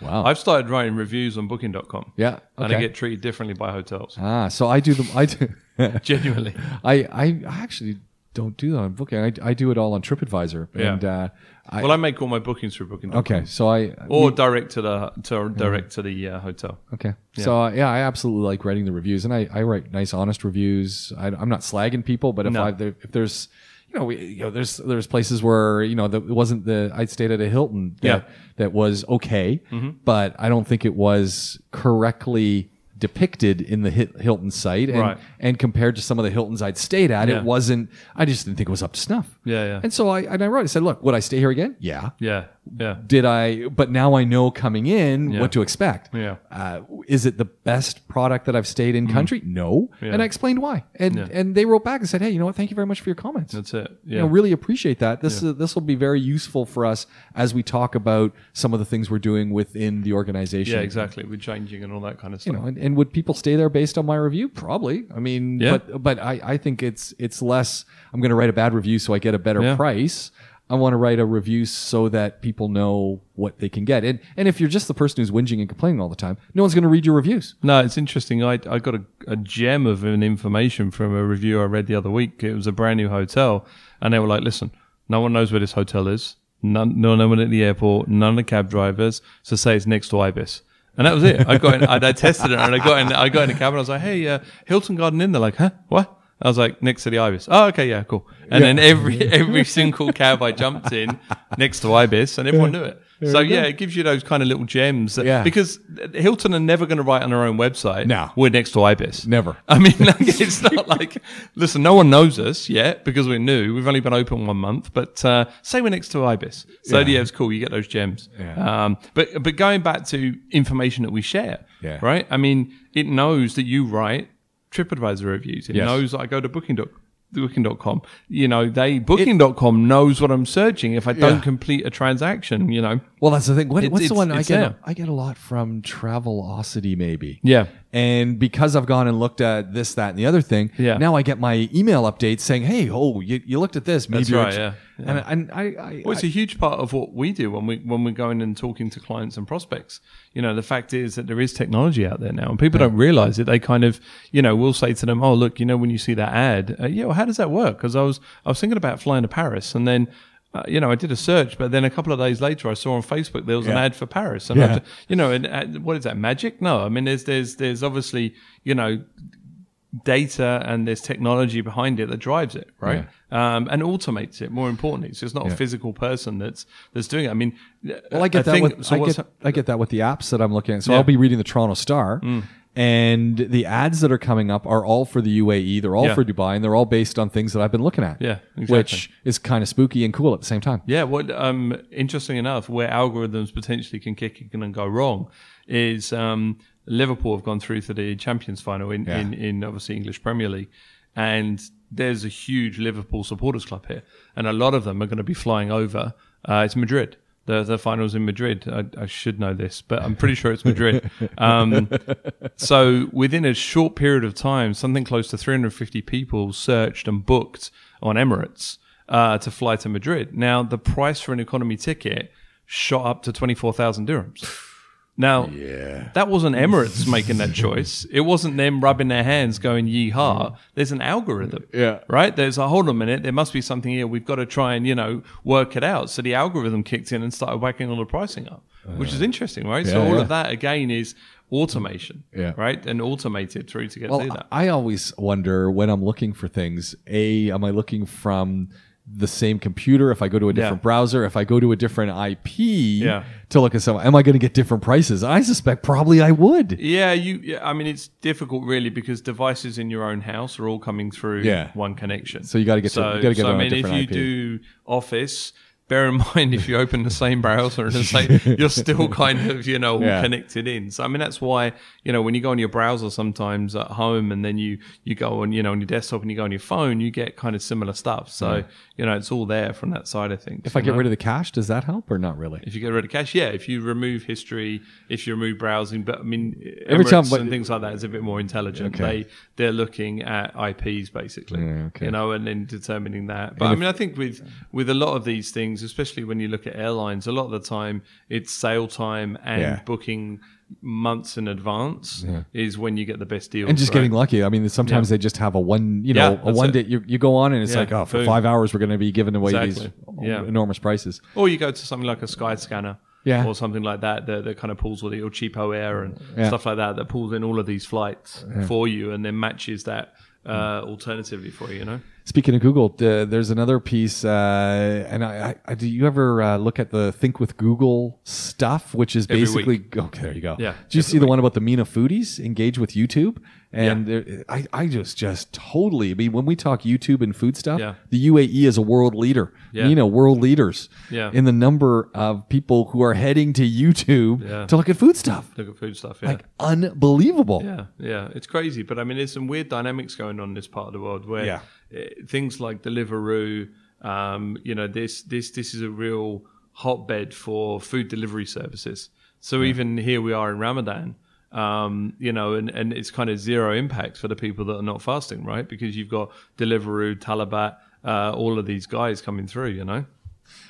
wow. I've started writing reviews on Booking.com. yeah. And I get treated differently by hotels. ah, so I do them. I do. Genuinely. I, I actually don't do that on Booking. I, I do it all on TripAdvisor. Yeah. And uh, I, well, I make all my bookings through Booking.com. okay, so I Or direct to the to direct to the uh, hotel. Okay. So uh, yeah, I absolutely like writing the reviews, and I, I write nice, honest reviews. I, I'm not slagging people, but if No. I if there's you know, we, you know there's there's places where you know that it wasn't the I stayed at a Hilton that Yeah. Mm-hmm. that was okay, but I don't think it was correctly depicted in the Hilton site, and Right. and compared to some of the Hiltons I'd stayed at, Yeah. it wasn't. I just didn't think it was up to snuff. Yeah, yeah. And so I and I wrote. I said, look, would I stay here again? Yeah Yeah. Yeah. did I? But now I know coming in Yeah. what to expect. Yeah. Uh, is it the best product that I've stayed in country? No. Yeah. And I explained why. And and they wrote back and said, hey, you know what? Thank you very much for your comments. That's it. Yeah. You know, really appreciate that. This is, this will be very useful for us as we talk about some of the things we're doing within the organization. yeah, exactly. We're changing and all that kind of You stuff. know, and, and would people stay there based on my review? Probably. I mean, Yeah. but but I, I think it's it's less. I'm going to write a bad review so I get a better price. I want to write a review so that people know what they can get. And and if you're just the person who's whinging and complaining all the time, no one's going to read your reviews. No, it's interesting. I, I got a, a gem of an information from a review I read the other week. It was a brand new hotel, and they were like, "Listen, no one knows where this hotel is. None, no one at the airport. None of the cab drivers. So say it's next to Ibis." And that was it. I got in, I, I tested it, and I got in. I got in the cab, and I was like, "Hey, uh, Hilton Garden Inn." They're like, "Huh? What?" I was like, "Next to the Ibis." Oh, okay, yeah, cool. And then every every single cab I jumped in next to Ibis, and everyone knew it. So yeah, it gives you those kind of little gems. That, Yeah. Because Hilton are never going to write on their own website. No. we're next to Ibis. Never. I mean, like, it's not like, listen, no one knows us yet because we're new. We've only been open one month, but uh, say we're next to Ibis. So yeah, it's cool. You get those gems. Yeah. Um, but but going back to information that we share, Yeah. right? I mean, it knows that you write TripAdvisor reviews. It Yes. knows I go to Booking. Booking.com. You know, they Booking.com knows what I'm searching if I don't Yeah. complete a transaction. You know, Well, that's the thing. What, It's- what's the it's- one I it's get? there. I get a lot from Travelocity, maybe. yeah, And because I've gone and looked at this, that, and the other thing, Yeah. now I get my email updates saying, "Hey, oh, you, you looked at this." Maybe That's right, int- yeah. And, and I, I, Well, it's a huge part of what we do when we when we're going and talking to clients and prospects. You know, the fact is that there is technology out there now, and people don't realize it. They kind of, you know, we'll say to them, "Oh, look, you know, when you see that ad, uh, yeah, well, how does that work?" Because I was I was thinking about flying to Paris, and then. Uh, you know, I did a search, but then a couple of days later, I saw on Facebook there was an ad for Paris, and I Yeah. was- you know, and uh, what is that magic? No, I mean, there's there's there's obviously you know data and there's technology behind it that drives it, right? Um, and automates it. More importantly, so it's not a physical person that's that's doing it. I mean, Well, I get that. think- with, so I, get, I get that with the apps that I'm looking at. So Yeah. Mm. I'll be reading the Toronto Star, and the ads that are coming up are all for the UAE. They're all Yeah. for Dubai, and they're all based on things that I've been looking at. Yeah, exactly. which is kind of spooky and cool at the same time. Yeah, what um, interesting enough, where algorithms potentially can kick in and go wrong is um, Liverpool have gone through to the Champions final in, Yeah. in, in obviously English Premier League, and there's a huge Liverpool supporters club here, and a lot of them are going to be flying over. Uh, it's Madrid. The the finals in Madrid. I, I should know this, but I'm pretty sure it's Madrid. Um, so within a short period of time, something close to 350 people searched and booked on Emirates uh, to fly to Madrid. Now the price for an economy ticket shot up to 24,000 dirhams. Now, yeah. that wasn't Emirates making that choice. It wasn't them rubbing their hands going yeehaw. There's an algorithm. Yeah. Right? There's a hold on a minute. There must be something here. We've got to try and, you know, work it out. So the algorithm kicked in and started whacking all the pricing up, which is interesting, right? so all yeah. of that again is automation. Yeah. Right? And automated through to get Well, to that. I always wonder when I'm looking for things. A, am I looking from the same computer? If I go to a different Yeah. browser, if I go to a different IP Yeah. to look at some, am I going to get different prices? I suspect probably I would. Yeah, you. Yeah, I mean, it's difficult really because devices in your own house are all coming through Yeah. one connection. So you get to- so, you gotta get so, on a I mean, if different you IP. do Office, bear in mind if you open the same browser and the same, you're still kind of you know Yeah. connected in. So I mean that's why you know when you go on your browser sometimes at home and then you you go on you know on your desktop and you go on your phone, you get kind of similar stuff. So you know it's all there from that side of things. If I get rid of the cache, does that help or not really? if you get rid of cache, yeah. If you remove history, if you remove browsing, but I mean, Every time- Emirates but- and things like that is a bit more intelligent. Okay. They they're looking at IPs basically, Yeah, okay. you know, and then determining that. But And I if- mean, I think with with a lot of these things, especially when you look at airlines, a lot of the time it's sale time and Yeah. booking months in advance is when you get the best deal. And just right? getting lucky. I mean, sometimes Yeah. they just have a one, you know, Yeah, a one it. day. You, you go on and it's Yeah, like, oh, for boom. five hours we're going to be giving away Exactly. these Yeah. enormous prices. Or you go to something like a Skyscanner. Yeah. Or something like that, that, that kind of pulls all the or CheapOair and Yeah. stuff like that, that pulls in all of these flights for you and then matches that uh, alternatively for you, you know? Speaking of Google, uh, there's another piece, uh, and I, I, I, do you ever uh, look at the Think with Google stuff, which is Every basically okay? There you go. Yeah, Did you see the one about the MENA foodies engage with YouTube? And Yeah. there- I, I just, just totally. I mean, when we talk YouTube and food stuff, Yeah. the UAE is a world leader. Yeah. You know, world leaders. Yeah. In the number of people who are heading to YouTube to look at food stuff, Look at food stuff, yeah. like unbelievable. Yeah, yeah, it's crazy, but I mean, there's some weird dynamics going on in this part of the world where eh, things like Deliveroo, um, you know, this this this is a real hotbed for food delivery services. So even here we are in Ramadan, um, you know, and, and it's kind of zero impact for the people that are not fasting, right? Because you've got Deliveroo, Talabat, uh, all of these guys coming through, you know.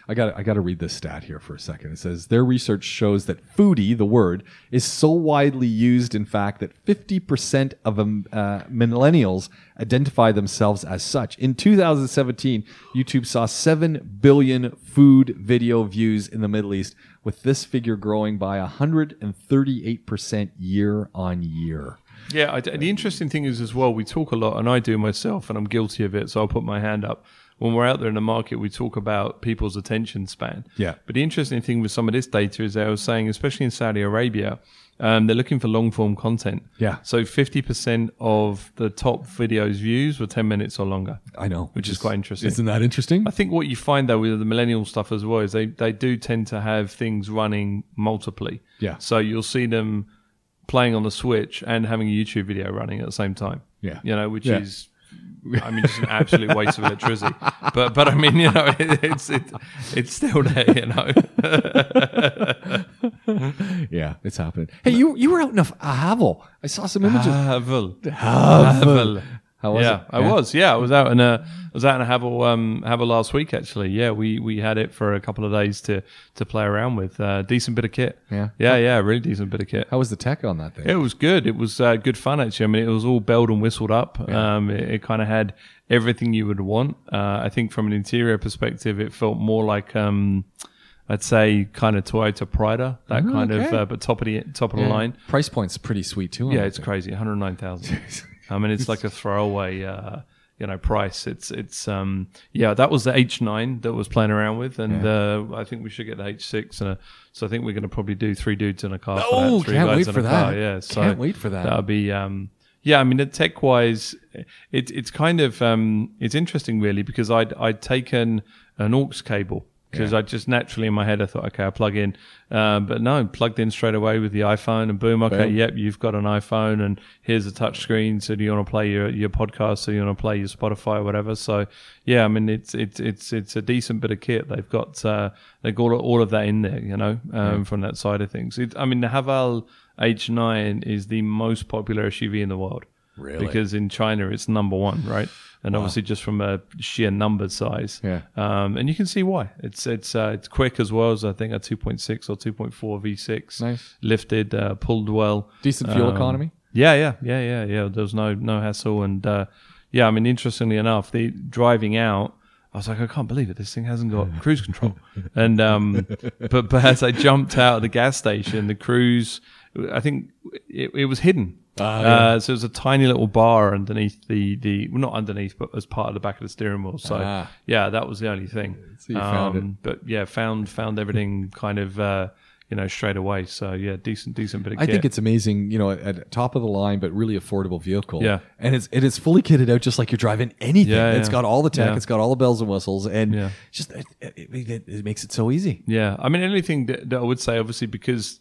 I got I got to read this stat here for a second. It says their research shows that foodie, the word, is so widely used, in fact, that 50% of um, uh, millennials identify themselves as such. In 2017, YouTube saw 7 billion food video views in the Middle East, with this figure growing by 138% year on year. Yeah, I, the interesting thing is as well, we talk a lot, and I do myself, and I'm guilty of it, so I'll put my hand up. When we're out there in the market, we talk about people's attention span. Yeah. But the interesting thing with some of this data is I was saying, especially in Saudi Arabia, um, they're looking for long form content. Yeah. So 50% of the top videos views were 10 minutes or longer. I know. Which is quite interesting. Isn't that interesting? I think what you find though with the millennial stuff as well is they, they do tend to have things running multiply. Yeah. So you'll see them playing on the Switch and having a YouTube video running at the same time. Yeah. You know, which Yeah. is I mean just an absolute waste of electricity. But but I mean, you know, it, it's it, it's still there, you know. yeah, it's happening. Hey, you you were out in a, a Haval. I saw some images. Haval. Haval. How was yeah, it? I was. Yeah, I was out in a I was out in a Haval um Haval last week actually. Yeah, we we had it for a couple of days to to play around with. Uh, decent bit of kit. Yeah. Yeah, yeah, really decent bit of kit. How was the tech on that thing? It was good. It was uh, good fun actually. I mean, it was all belled and whistled up. Um, it, it kind of had everything you would want. Uh, I think from an interior perspective, it felt more like um, I'd say kind of Toyota Prado, that kind of, okay. uh, but top of the top of the line. Price point's pretty sweet too. Yeah, it's crazy. One hundred nine thousand. I mean, it's like a throwaway. Uh, you know, price. It's it's um yeah. That was the H nine that was playing around with, and uh, I think we should get the H six, and a, so I think we're going to probably do three dudes in a car. for Oh, that, three can't guys wait in for a car, that. Yeah, so Can't wait for that. That'll be um yeah. I mean, tech wise, it's it's kind of um it's interesting really because I'd I'd taken an aux cable. Because I just naturally in my head I thought, okay, I'll plug in, um, but no, plugged in straight away with the iPhone, and boom, okay, Boom. yep, you've got an iPhone, and here's a touch screen. So do you want to play your, your podcast? So you want to play your Spotify or whatever? So yeah, I mean it's it's it's it's a decent bit of kit. They've got uh, they've got all of that in there, you know, um, from that side of things. It, I mean the Haval H9 is the most popular SUV in the world. Really? Because in China it's number one, right? And obviously just from a sheer number size. Yeah. Um, and you can see why. It's it's uh, it's quick as well as I think a 2.6 or 2.4 V6. Nice. Lifted, uh, pulled well. Decent fuel Um, economy. Yeah, yeah, yeah, yeah, yeah. There was no no hassle, and uh, yeah, I mean, interestingly enough, the driving out, I was like, I can't believe it. This thing hasn't got cruise control. And um, but but as I jumped out of the gas station, the cruise, I think it, it was hidden. Uh, so it was a tiny little bar underneath the the well, not underneath, but as part of the back of the steering wheel. So Ah. yeah, that was the only thing. So you found Um, But yeah, found found everything kind of. Uh, you know, straight away. So yeah, decent, decent bit of I think it's amazing, you know, at, at top of the line, but really affordable vehicle. Yeah. and it's it is fully kitted out just like you're driving anything. Yeah, It's yeah. got all the tech, Yeah. it's got all the bells and whistles, and Yeah. just it, it, it, makes it so easy. Yeah, I mean, anything that, that I would say, obviously, because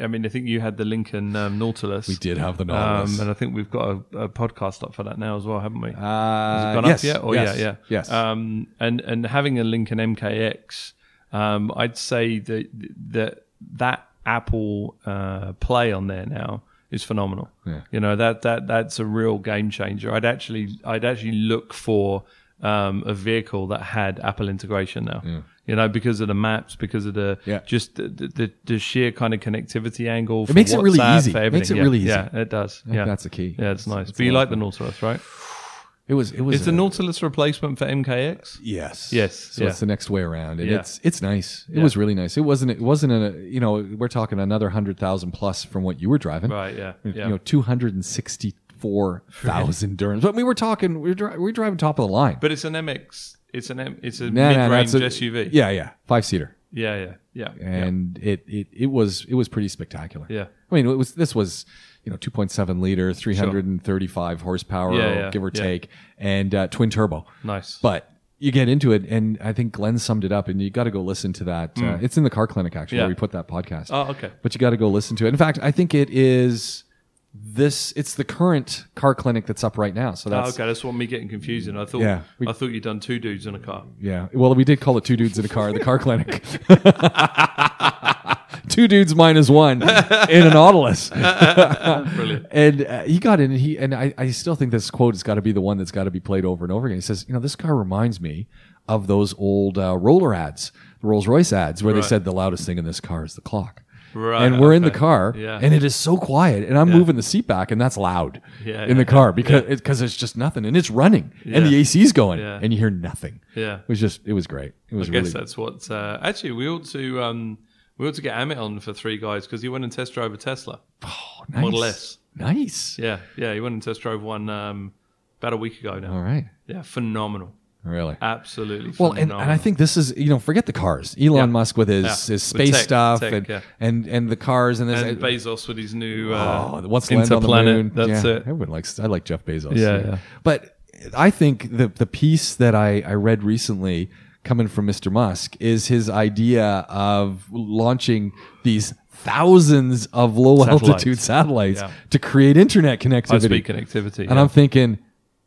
I mean, I think you had the Lincoln um, Nautilus. We did have the Nautilus. um, and I think we've got a, a podcast up for that now as well, haven't we? Uh, Has it gone yes, up yet? Oh yes, yeah, yeah, yes. Um, and and having a Lincoln MKX, um, I'd say that that that Apple uh, Play on there now is phenomenal. Yeah. You know that that that's a real game changer. I'd actually I'd actually look for um, a vehicle that had Apple integration now. You know, because of the maps, because of the Yeah. just the, the, the sheer kind of connectivity angle. It makes it really easy. For It makes it yeah. really easy. Yeah, it does. Yeah, that's the key. Yeah, it's nice. But you like the. Nautilus, right? It was it was It's the a- Nautilus replacement for MKX? Yes. Yes, So yeah. it's the next way around, and Yeah. it's it's nice. It Yeah. was really nice. It wasn't. It wasn't a. You know, we're talking another hundred thousand plus from what you were driving. Right. Yeah. You Yeah. know, two hundred and sixty-four thousand dirhams. But we were talking. We were, dri- we were driving top of the line. but it's an MX. It's an M. It's a Nah, nah, mid-range that's a- SUV. Yeah, yeah, five seater, Yeah. Yeah. Yeah. and it, it it was it was pretty spectacular. Yeah. I mean, it was this was you know two point seven liter, three hundred and thirty-five horsepower, Yeah, yeah, give or yeah. take, and uh, twin turbo. Nice. But you get into it, and I think Glenn summed it up, and you got to go listen to that. Uh, it's in the car clinic actually, Mm. Yeah. where we put that podcast. oh, okay. But you got to go listen to it. In fact, I think it is this. It's the current car clinic that's up right now. So Oh, that's okay, that's what me getting confusing. I thought. Yeah, we- I thought you'd done two dudes in a car. yeah. Well, we did call it two dudes in a car. The car clinic. two dudes minus one in an Nautilus. Brilliant. And uh, he got in, and he and I, I still think this quote has got to be the one that's got to be played over and over again. He says, "You know, this car reminds me of those old uh, roller ads, the Rolls Royce ads, where they said the loudest thing in this car is the clock." Right. and we're in the car, Yeah. and it is so quiet, and I'm moving the seat back, and that's loud Yeah, in the car because because it's just nothing, and it's running, and Yeah. the AC's going, Yeah. and you hear nothing. Yeah. It was just, it was great. It was I really guess that's what. Uh, actually, we ought to. Um, we ought to get Amit on for three guys because he went and test drove a Tesla. oh, nice. Model S. Nice. Yeah, yeah, he went and test drove one um, about a week ago now. All right. Yeah, phenomenal. Really. Absolutely. Well, and, and I think this is you know forget the cars. Elon Yeah. Musk with his Yeah. his space tech- stuff tech, and, yeah. and and the cars and this. and Bezos with his new uh, oh, what's land on the moon? That's it. Everyone likes. I like Jeff Bezos. Yeah, yeah. But I think the the piece that I I read recently coming from Mr. Musk is his idea of launching these thousands of low altitude satellites Yeah. to create internet connectivity. speed connectivity. And yeah. I'm thinking,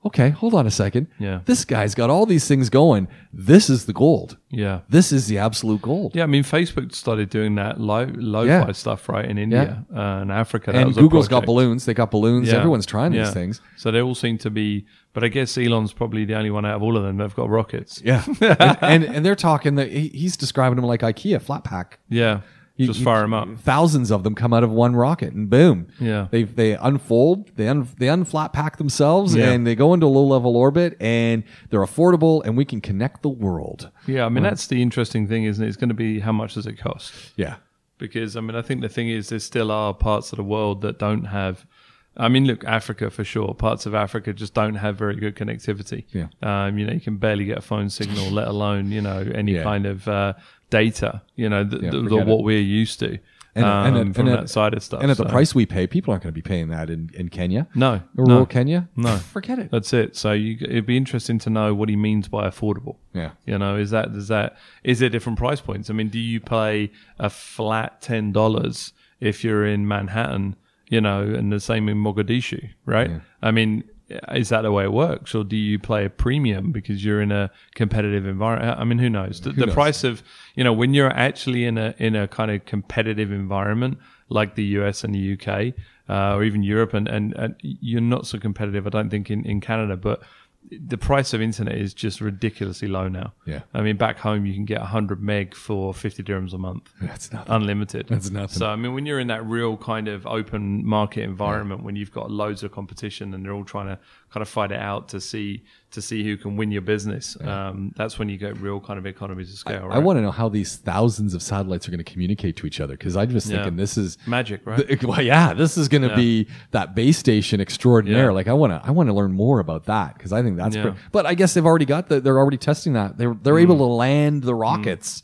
okay, hold on a second. Yeah. This guy's got all these things going. This is the gold. yeah. This is the absolute gold. Yeah, I mean, Facebook started doing that lo- lo-fi stuff, right, in India uh, and Africa. And Google's got balloons. They got balloons. Yeah. Everyone's trying Yeah. these things. So they all seem to be, but I guess Elon's probably the only one out of all of them that've got rockets. Yeah. and, and and they're talking that he, he's describing them like IKEA flat pack. Yeah, You- just you- fire them up. Thousands of them come out of one rocket, and boom. Yeah. They they unfold. They un, they unflat pack themselves, Yeah. and they go into low level orbit, and they're affordable, and we can connect the world. Yeah, I mean that's the interesting thing, isn't it? It's going to be how much does it cost? Yeah. Because I mean, I think the thing is, there still are parts of the world that don't have. I mean, look, Africa for sure. Parts of Africa just don't have very good connectivity. Yeah. Um, you know, you can barely get a phone signal, let alone you know any Yeah. kind of uh, data. You know, the, Yeah, the, the, what we're used to. And, um, and, from and that side of stuff. And at the price we pay, people aren't going to be paying that in, in Kenya. no, Rural no, Kenya? No. Forget it. That's it. So you, it'd be interesting to know what he means by affordable. Yeah. You know, is that is that is there different price points? I mean, do you pay a flat ten dollars if you're in Manhattan? You know, and the same in Mogadishu, right? I mean, is that the way it works, or do you play a premium because you're in a competitive environment? I mean, who knows? The, the knows? price of you know when you're actually in a in a kind of competitive environment like the US and the UK uh, or even Europe, and, and, and you're not so competitive, I don't think, in, in Canada, but the price of internet is just ridiculously low now. Yeah. I mean, back home, you can get 100 meg for 50 dirhams a month. That's nothing. Unlimited. That's nothing. So, I mean, when you're in that real kind of open market environment, when you've got loads of competition and they're all trying to kind of fight it out to see to see who can win your business, um, that's when you get real kind of economies of scale. I right? want to know how these thousands of satellites are going to communicate to each other because I'm just Yeah. thinking this is magic, right? th- well, yeah, this is going to Yeah. be that base station extraordinaire. Yeah. Like I want to, I want to learn more about that because I think that's. Yeah. Pretty, but I guess they've already got that. They're already testing that. They're they're Mm. able to land the rockets.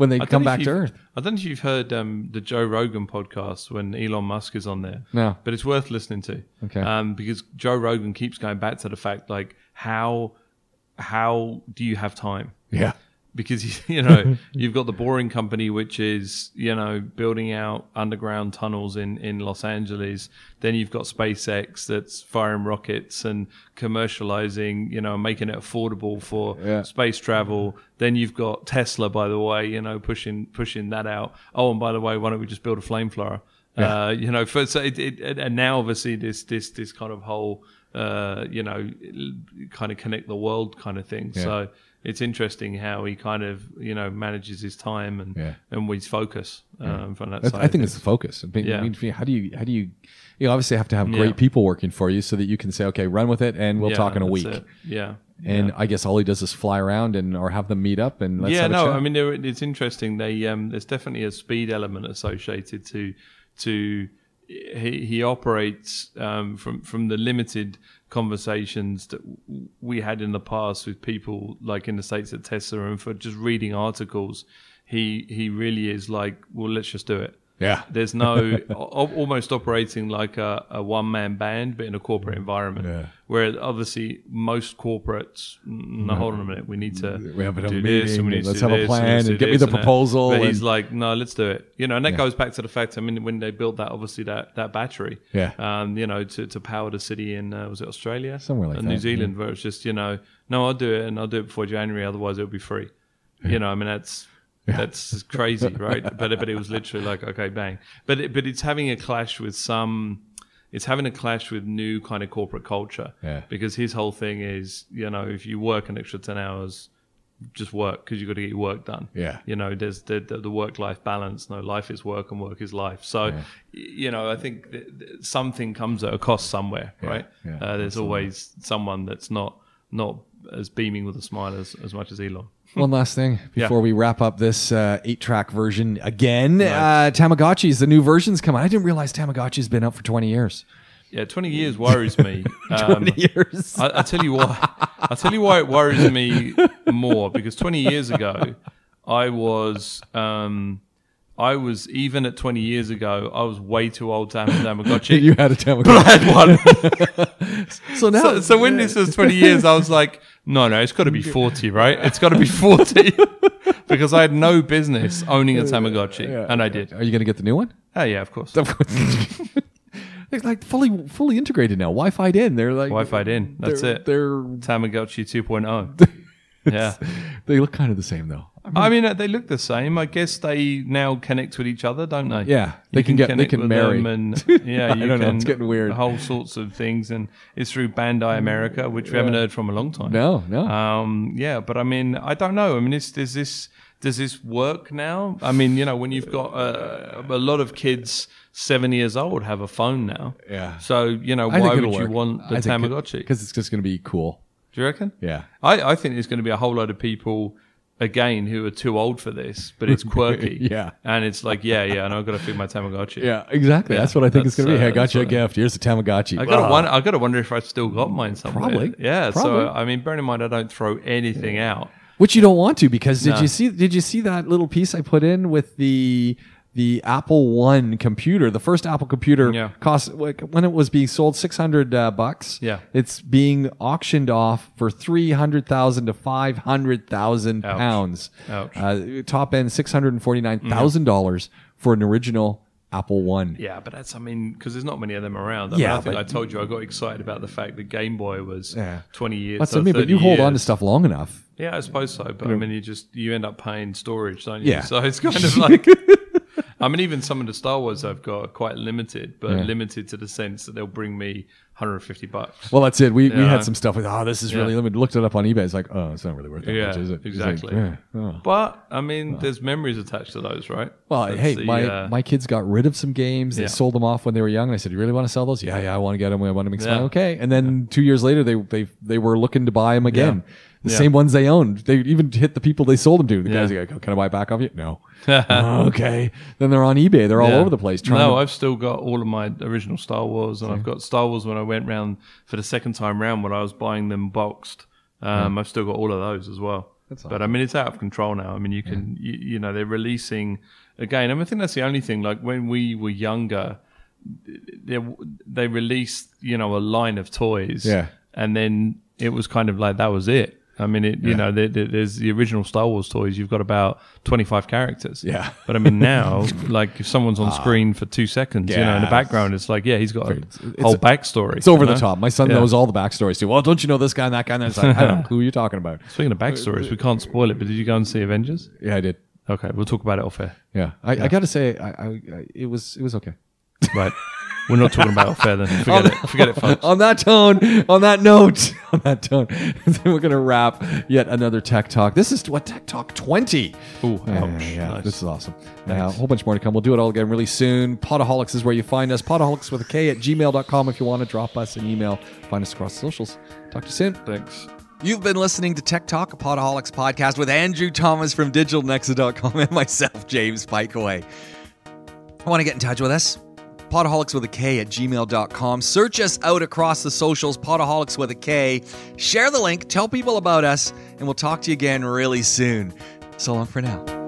When they I come back to Earth. I don't know if you've heard um, the Joe Rogan podcast when Elon Musk is on there. No. but it's worth listening to. Okay. um, because Joe Rogan keeps going back to the fact like how how do you have time? Yeah. Because you know you've got the boring company which is you know building out underground tunnels in in Los Angeles. Then you've got SpaceX that's firing rockets and commercializing you know making it affordable for Yeah. space travel. Then you've got Tesla by the way you know pushing pushing that out. Oh and by the way why don't we just build a flamethrower? Uh, you know for so it, it, and now obviously this this this kind of whole uh, you know kind of connect the world kind of thing. Yeah. so it's interesting how he kind of you know manages his time and Yeah. and his focus um, from that side. I think it's the focus. I mean, Yeah. I mean, how do you how do you you obviously have to have Yeah. great people working for you so that you can say, okay, run with it, and we'll Yeah, talk in a week. it. Yeah. And I guess all he does is fly around and or have them meet up and let's yeah, have a no. I mean it's interesting. They um, there's definitely a speed element associated to to he, he operates um, from from the limited conversations that we had in the past with people like in the states at Tesla and for just reading articles. He he really is like, well, let's just do it. Yeah, There's no al- almost operating like a, a one man band, but in a corporate environment. Yeah. Where obviously most corporates, no, hold on a minute, we need to We have a do meeting this, and we and need to let's have a plan we need to and do get me this the and proposal But he's like, no, let's do it. You know, and that goes back to the fact. I mean, when they built that, obviously that that battery, Yeah. um, you know, to, to power the city in uh, was it Australia, Somewhere like Uh, that, New Zealand, where it's just you know, no, I'll do it, and I'll do it before January, otherwise it'll be free. You know, I mean that's. That's crazy, right? but but it was literally like okay, bang. But it, but it's having a clash with some. It's having a clash with new kind of corporate culture. Yeah. Because his whole thing is, you know, if you work an extra ten hours, just work because you've got to get your work done. Yeah. You know, there's the, the, the work life balance. No, life is work and work is life. So, y- you know, I think th- th- something comes at a cost somewhere, right? yeah, uh, there's always someone that's not not as beaming with a smile as, as much as Elon. One last thing Yeah. before we wrap up this uh, eight track version again. Uh, Tamagotchis, the new version's coming. I didn't realize Tamagotchi's been up for 20 years. Yeah, 20 years worries me. Um, 20 years. I, I tell you why. I tell you why it worries me more because 20 years ago, I was, um, I was even at 20 years ago, I was way too old to have a Tamagotchi. you had a Tamagotchi. But I had one. so now, So, so when this was 20 years, I was like, no, no, it's got to be 40, right? It's got to be 40 because I had no business owning a Tamagotchi, and I did. Are you going to get the new one? Oh yeah, of course. They're like fully fully integrated now. Wi-Fi'd in. They're like Wi-Fi'd in. That's they're, it. They're Tamagotchi 2.0. yeah. they look kind of the same though. I mean, uh, they look the same. I guess they now connect with each other, don't they? Yeah, they You can get- they can with marry. them and yeah, you don't know, it's getting weird. Whole sorts of things, and it's through Bandai America, which we haven't heard from a long time. No, no. Um, yeah, but I mean, I don't know. I mean, is, does this does this work now? I mean, you know, when you've got uh, a lot of kids seven years old have a phone now. Yeah. So you know, why would it'll you want the Tamagotchi? Because it's just going to be cool. Do you reckon? Yeah. I, I think there's going to be a whole lot of people again who are too old for this, but it's quirky. Yeah. and it's like, yeah, yeah, and I've got to feed my Tamagotchi. Yeah, exactly. Yeah, that's what I think it's going to be. Hey, I uh, got you a gift. Here's a Tamagotchi. I gotta Wow. wonder. I gotta wonder if I've still got mine somewhere. Probably. Yeah. Probably. So I mean, bearing in mind, I don't throw anything out. Which you don't want to because did No. you see did you see that little piece I put in with the the Apple One computer? The first Apple computer Yeah. cost like, when it was being sold six hundred uh, bucks. Yeah. it's being auctioned off for three hundred thousand to five hundred thousand pounds. Ouch. Uh, top end six hundred and forty nine thousand dollars for an original Apple One. Yeah, but that's I mean, because there's not many of them around. I mean, Yeah, I think I told you I got excited about the fact that Game Boy was Yeah. 20 years. That's what I mean. But 30 you hold on to stuff long enough. Yeah, I suppose so. But I mean, you just you end up paying storage, don't you? Yeah. So it's kind of like. I mean, even some of the Star Wars I've got are quite limited, but Yeah. limited to the sense that they'll bring me 150 bucks. Well, that's it. We, we had some stuff with, oh, this is really limited. Looked it up on eBay. It's like, oh, it's not really worth that Yeah, much, is it? Like, exactly. yeah, oh. But I mean, there's memories attached to those, right? Well, That's hey, the, my uh, my kids got rid of some games. They sold them off when they were young. And I said, "You really want to sell those? Yeah, yeah, I want to get them. I want to make some. Okay." And then two years later, they they they were looking to buy them again. The Yeah. same ones they owned. They even hit the people they sold them to. The Yeah. guys are like, "Can I buy it back off you?" No. "Oh, okay. Then they're on eBay. They're all Yeah. over the place. Trying No, to, I've still got all of my original Star Wars, and I've got Star Wars when I went round for the second time round when I was buying them boxed. Um, I've still got all of those as well. That's but I mean, it's out of control now. I mean, you can, you, you know, they're releasing again. I mean, I think that's the only thing. Like when we were younger, they they released, you know, a line of toys, Yeah. and then it was kind of like that was it. I mean, it, you know, there, there- there's the original Star Wars toys. You've got about 25 characters. Yeah. Ah. But I mean, now, like, if someone's on screen for two seconds, you know, in the background, it's like, yeah, he's got a It's- whole backstory. It's over you the top. My son Yeah. knows all the backstories too. Well, don't you know this guy and that guy? And it's like, I don't know who you're talking about. Speaking of backstories, we can't spoil it, but did you go and see Avengers? Yeah, I did. Okay, we'll talk about it off air. Yeah, I, I got to say, I, I, I, it was it was okay. Right. We're not talking about off air then. Forget it. Forget it, folks. on that tone, on that note, on that tone, then we're gonna wrap yet another Tech Talk. This is what Tech Talk 20. Ooh, ouch. yeah, Nice. this is awesome. Uh, a whole bunch more to come. We'll do it all again really soon. Podaholics is where you find us. Podaholics with a K at gmail.com if you want to drop us an email. Find us across the socials. Talk to you soon. Thanks. You've been listening to Tech Talk, a Podaholics podcast with Andrew Thomas from DigitalNexa.com and myself, James Pikeway. I want to get in touch with us? Podaholics with a K at gmail.com. Search us out across the socials, Podaholics with a K. Share the link, tell people about us, and we'll talk to you again really soon. So long for now.